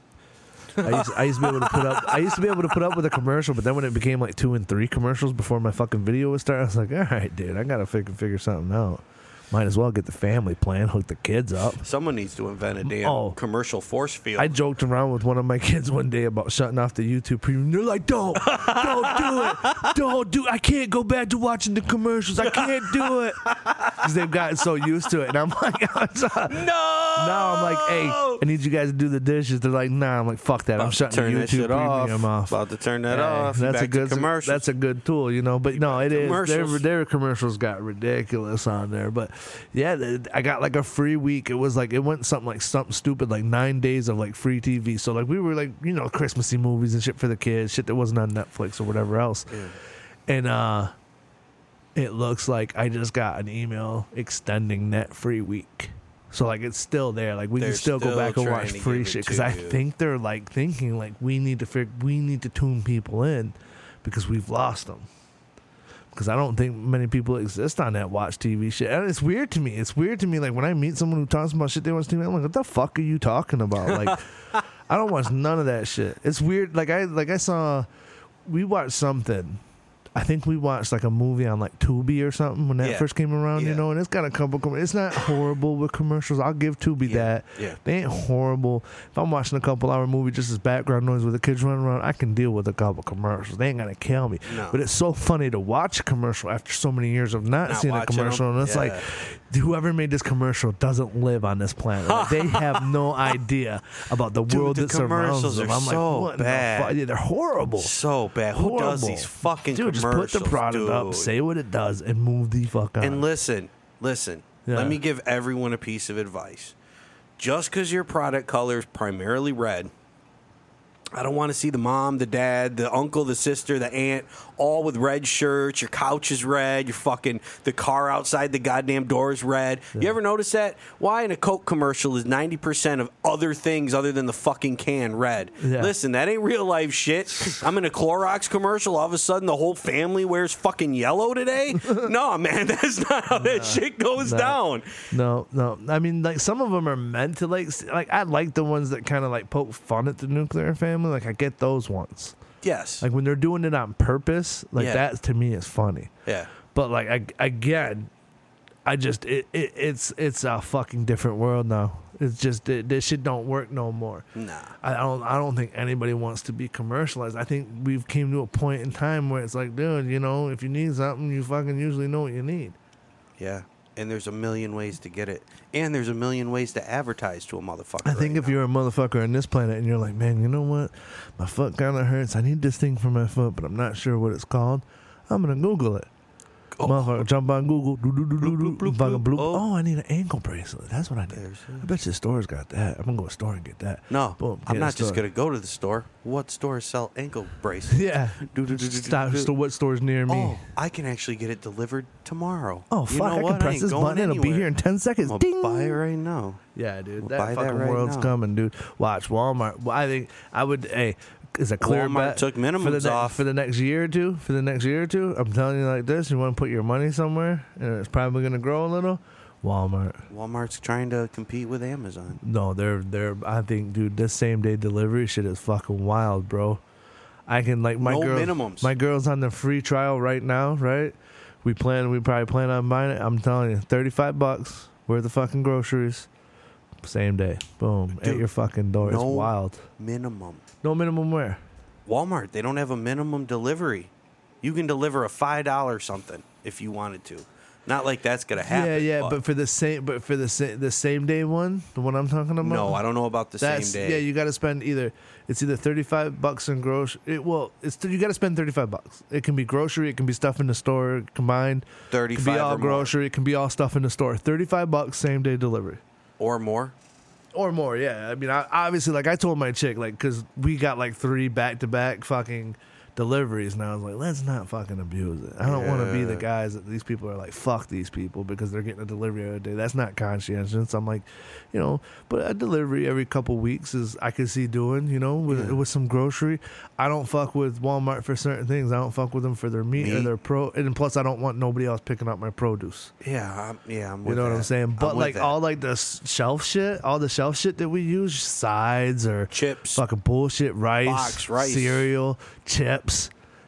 Speaker 2: I used, I used to be able to put up. I used to be able to put up with a commercial, but then when it became like two and three commercials before my fucking video would start, I was like, "All right, dude, I gotta figure figure something out. Might as well get the family plan, hook the kids up."
Speaker 3: Someone needs to invent a damn
Speaker 2: Oh.
Speaker 3: commercial force field.
Speaker 2: I joked around with one of my [LAUGHS] kids one day about shutting off the YouTube premium. They're like, "Don't, don't do it, don't do. I can't go back to watching the commercials. I can't do it [LAUGHS] because they've gotten so used to it." And I'm [LAUGHS] like,
Speaker 3: no.
Speaker 2: Now I'm like, hey, I need you guys to do the dishes. They're like, nah. I'm like, fuck that. I'm shutting
Speaker 3: turn
Speaker 2: the
Speaker 3: that
Speaker 2: YouTube
Speaker 3: shit off.
Speaker 2: premium off.
Speaker 3: About to turn that
Speaker 2: Hey,
Speaker 3: off.
Speaker 2: That's
Speaker 3: Back
Speaker 2: a good
Speaker 3: to commercials.
Speaker 2: That's a good tool, you know. But no, it is. Their,
Speaker 3: commercials.
Speaker 2: their commercials got ridiculous on there. But yeah, I got like a free week. It was like it went something like something stupid, like nine days of like free TV. So like we were like you know Christmassy movies and shit for the kids, shit that wasn't on Netflix or whatever else.
Speaker 3: Yeah.
Speaker 2: And uh, it looks like I just got an email extending that free week. So like it's still there. Like we
Speaker 3: They're
Speaker 2: can still, go back and watch free shit because I think they're like thinking like we need to fig- we need to tune people in because we've lost them. Because I don't think many people exist on that watch TV shit. And it's weird to me. It's weird to me. Like when I meet someone who talks about shit they watch TV, I'm like, what the fuck are you talking about? Like, [LAUGHS] I don't watch none of that shit. It's weird. Like I like I saw, we watched something. I think we watched like a movie on like Tubi or something when that
Speaker 3: Yeah.
Speaker 2: first came around, you know, and it's got a couple. Com- it's not horrible with commercials. I'll give Tubi
Speaker 3: Yeah.
Speaker 2: that.
Speaker 3: Yeah.
Speaker 2: They ain't horrible. If I'm watching a couple hour movie just as background noise with the kids running around, I can deal with a couple commercials. They ain't gonna kill me.
Speaker 3: No.
Speaker 2: But it's so funny to watch a commercial after so many years of not,
Speaker 3: Not
Speaker 2: seeing a commercial,
Speaker 3: them.
Speaker 2: and it's
Speaker 3: Yeah.
Speaker 2: like, whoever made this commercial doesn't live on this planet. Like, they [LAUGHS] have no idea about the
Speaker 3: Dude,
Speaker 2: world
Speaker 3: the
Speaker 2: that surrounds
Speaker 3: commercials
Speaker 2: them. I'm like,
Speaker 3: so
Speaker 2: what in the
Speaker 3: bad.
Speaker 2: fu- Yeah, they're horrible.
Speaker 3: So bad. Who does these fucking
Speaker 2: Dude, just put the product up, say what it does, and move the fuck on.
Speaker 3: And listen, listen.
Speaker 2: Yeah.
Speaker 3: Let me give everyone a piece of advice. Just because your product color is primarily red, I don't want to see the mom, the dad, the uncle, the sister, the aunt, all with red shirts. Your couch is red. Your fucking the car outside the goddamn door is red. You ever notice that? Why in a Coke commercial is ninety percent of other things other than the fucking can red?
Speaker 2: Yeah.
Speaker 3: Listen, that ain't real life shit. I'm in a Clorox commercial. All of a sudden, the whole family wears fucking yellow today. [LAUGHS] no, man, that's not how that shit goes
Speaker 2: No.
Speaker 3: down.
Speaker 2: No, no. I mean, like some of them are meant to like, like I like the ones that kind of like poke fun at the nuclear family. Like I get those ones.
Speaker 3: Yes.
Speaker 2: Like when they're doing it on purpose, like
Speaker 3: Yeah.
Speaker 2: that to me is funny.
Speaker 3: yeah.
Speaker 2: But like I, again, I just it, it it's it's a fucking different world now. It's just it, this shit don't work no more.
Speaker 3: Nah.
Speaker 2: I don't I don't think anybody wants to be commercialized. I think we've came to a point in time where it's like, dude, you know, if you need something, you fucking usually know what you need.
Speaker 3: Yeah. And there's a million ways to get it. And there's a million ways to advertise to a motherfucker.
Speaker 2: I think
Speaker 3: right
Speaker 2: if
Speaker 3: now.
Speaker 2: you're a motherfucker on this planet and you're like, man, you know what? My foot kind of hurts. I need this thing for my foot, but I'm not sure what it's called. I'm gonna Google it.
Speaker 3: Oh.
Speaker 2: Motherfucker, jump on Google. Do, do, do, do, do.
Speaker 3: Bloop,
Speaker 2: Fucking
Speaker 3: bloop. Oh.
Speaker 2: Oh, I need an ankle bracelet. That's what I need.
Speaker 3: There's
Speaker 2: I bet your store's got that. I'm gonna go to a store and get that.
Speaker 3: No,
Speaker 2: Boom,
Speaker 3: I'm
Speaker 2: get a
Speaker 3: not just
Speaker 2: store.
Speaker 3: to go to the store. What stores sell ankle bracelets? [LAUGHS]
Speaker 2: Yeah.
Speaker 3: Do, do, do, do,
Speaker 2: Stop.
Speaker 3: do.
Speaker 2: So what store's near me?
Speaker 3: Oh, I can actually get it delivered tomorrow.
Speaker 2: Oh,
Speaker 3: You
Speaker 2: fuck!
Speaker 3: know
Speaker 2: I
Speaker 3: what?
Speaker 2: can press
Speaker 3: ain't
Speaker 2: this
Speaker 3: going
Speaker 2: button. It'll be
Speaker 3: anywhere.
Speaker 2: here in ten seconds.
Speaker 3: I'm
Speaker 2: Ding.
Speaker 3: gonna buy it right now.
Speaker 2: Yeah, dude, that
Speaker 3: buy that
Speaker 2: fucking
Speaker 3: right
Speaker 2: world's
Speaker 3: now.
Speaker 2: coming, dude. Watch Walmart. Well, I think I would. Hey, is a clear
Speaker 3: Walmart
Speaker 2: bet
Speaker 3: took
Speaker 2: for the ne-
Speaker 3: off.
Speaker 2: for the next year or two. For the next year or two, I'm telling you like this. You want to put your money somewhere, and it's probably going to grow a little. Walmart.
Speaker 3: Walmart's trying to compete with Amazon.
Speaker 2: No, they're they're. I think, dude, this same day delivery shit is fucking wild, bro. I can like my
Speaker 3: No
Speaker 2: girl.
Speaker 3: minimums.
Speaker 2: My girl's on the free trial right now, right? We plan. We probably plan on buying it. I'm telling you, thirty five bucks worth of fucking groceries. Same day, boom, at your fucking door.
Speaker 3: no-
Speaker 2: It's wild.
Speaker 3: Minimum.
Speaker 2: No minimum where?
Speaker 3: Walmart, they don't have a minimum delivery. You can deliver a five dollar something if you wanted to. Not like that's gonna happen.
Speaker 2: yeah, yeah, but for the same, but for the same, the same day one, the one I'm talking about.
Speaker 3: no, I don't know about the same day.
Speaker 2: yeah. You got to spend either it's either thirty five bucks in grocery. It, well, it's you got to spend thirty five bucks. It can be grocery. It can be stuff in the store combined. It can be all
Speaker 3: or more.
Speaker 2: grocery. It can be all stuff in the store. Thirty five bucks same day delivery
Speaker 3: or more.
Speaker 2: or more. Yeah, I mean, I, obviously, like I told my chick, like because we got like three back to back fucking deliveries, and I was like, let's not fucking abuse it. I don't want to be the guys that these people are like, fuck these people because they're getting a delivery every day. That's not conscientious. I'm like, you know, but a delivery every couple weeks is I could see doing, you know, with
Speaker 3: Yeah.
Speaker 2: with some grocery. I don't fuck with Walmart for certain things. I don't fuck with them for their meat, or their pro, and plus I don't want nobody else picking up my produce.
Speaker 3: Yeah, I'm, yeah, I'm
Speaker 2: You know what. I'm saying? But
Speaker 3: I'm
Speaker 2: like all like the shelf shit, all the shelf shit that we use, sides or
Speaker 3: chips.
Speaker 2: fucking bullshit, rice,
Speaker 3: Box rice.
Speaker 2: cereal, chips,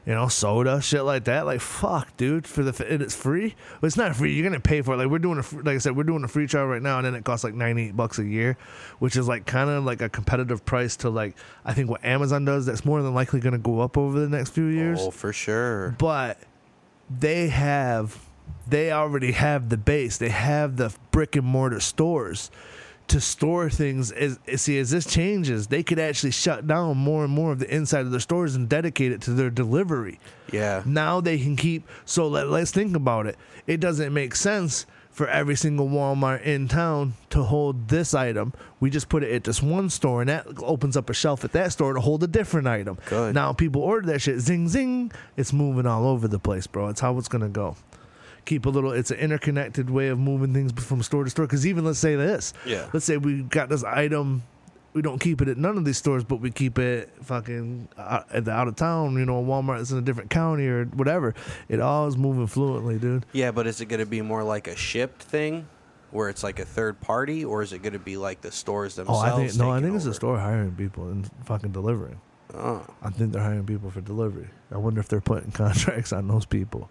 Speaker 2: you know, soda, shit like that. Like fuck, dude, for the and it's free. Well, it's not free. You're gonna pay for it. Like we're doing a fr- like I said, we're doing a free trial right now, and then it costs like 98 bucks a year, which is like kind of like a competitive price to like I think what Amazon does. That's more than likely gonna go up over the next few years
Speaker 3: Oh, for sure.
Speaker 2: but they have they already have the base they have the brick and mortar stores to store things as see as this changes they could actually shut down more and more of the inside of their stores and dedicate it to their delivery.
Speaker 3: Yeah.
Speaker 2: now they can keep so let, let's think about it. It doesn't make sense for every single walmart in town to hold this item. We just put it at this one store and that opens up a shelf at that store to hold a different item.
Speaker 3: Good.
Speaker 2: now people order that shit zing zing it's moving all over the place bro. It's how it's gonna go keep a little it's an interconnected way of moving things from store to store because even let's say this
Speaker 3: Yeah.
Speaker 2: let's say we got this item we don't keep it at none of these stores, but we keep it fucking out, at the out of town. You know, Walmart that's in a different county or whatever. It all is moving fluently, dude.
Speaker 3: Yeah, but is it going to be more like a shipped thing? where it's like a third party, or is it going to be like the stores themselves? Oh?
Speaker 2: I think no. I think it's the store hiring people and fucking delivering.
Speaker 3: Oh,
Speaker 2: I think they're hiring people for delivery. I wonder if they're putting [LAUGHS] contracts on those people.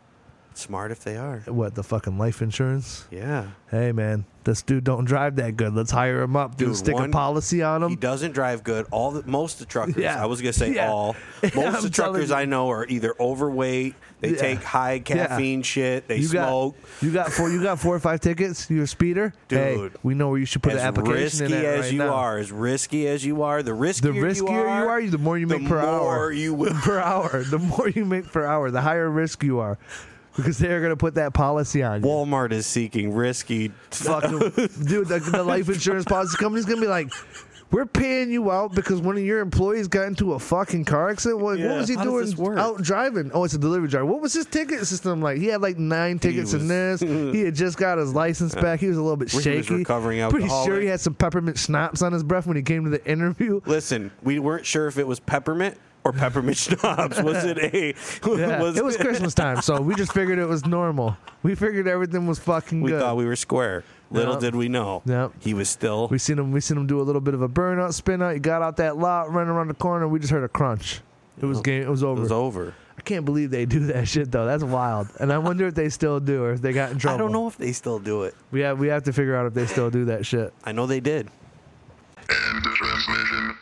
Speaker 3: Smart if they are.
Speaker 2: What the fucking life insurance?
Speaker 3: Yeah.
Speaker 2: Hey man, this dude don't drive that good. Let's hire him up. Dude,
Speaker 3: Dude,
Speaker 2: stick
Speaker 3: one-
Speaker 2: a policy on him.
Speaker 3: He doesn't drive good. All the most of the truckers,
Speaker 2: Yeah.
Speaker 3: I was gonna say
Speaker 2: Yeah.
Speaker 3: all. [LAUGHS] Most of the truckers
Speaker 2: you.
Speaker 3: I know are either overweight, they take high caffeine shit, they
Speaker 2: you
Speaker 3: smoke.
Speaker 2: got you got four you got four or five tickets. You're a speeder, Hey,
Speaker 3: Dude.
Speaker 2: we know where you should put an
Speaker 3: as
Speaker 2: application
Speaker 3: risky
Speaker 2: in at
Speaker 3: as
Speaker 2: right
Speaker 3: you
Speaker 2: now.
Speaker 3: are, as risky as you are, the riskier,
Speaker 2: The riskier
Speaker 3: you are,
Speaker 2: the more you
Speaker 3: the
Speaker 2: make per hour.
Speaker 3: more you [LAUGHS] will.
Speaker 2: per hour. The more you make per hour, the higher risk you are, because they're gonna put that policy on you.
Speaker 3: Walmart is seeking risky.
Speaker 2: fucking [LAUGHS] dude, the, the life insurance policy company's gonna be like, we're paying you out because one of your employees got into a fucking car accident. What,
Speaker 3: Yeah,
Speaker 2: what was he
Speaker 3: how
Speaker 2: doing out driving? Oh, it's a delivery driver. What was his ticket system like? He had like nine tickets in this. [LAUGHS] he had just got his license back. He was a little bit shaky.
Speaker 3: recovering
Speaker 2: Pretty sure he had some peppermint schnapps on his breath when he came to the interview.
Speaker 3: Listen, we weren't sure if it was peppermint or peppermint schnapps. Was it a? [LAUGHS]
Speaker 2: Yeah, [LAUGHS] it was Christmas time, so we just figured it was normal. We figured everything was fucking
Speaker 3: We
Speaker 2: good.
Speaker 3: thought we were square. Little
Speaker 2: Yep.
Speaker 3: did we know.
Speaker 2: Yep.
Speaker 3: He was still.
Speaker 2: We seen him. We seen him do a little bit of a burnout, spin out. He got out that lot, running around the corner. We just heard a crunch. It was
Speaker 3: oh.
Speaker 2: game. It was over.
Speaker 3: it was over.
Speaker 2: I can't believe they do that shit though. That's wild. And I wonder if they still do, or if they got in trouble.
Speaker 3: I don't know if they still do it.
Speaker 2: We have we have to figure out if they still do that shit.
Speaker 3: I know they did.
Speaker 1: End transmission.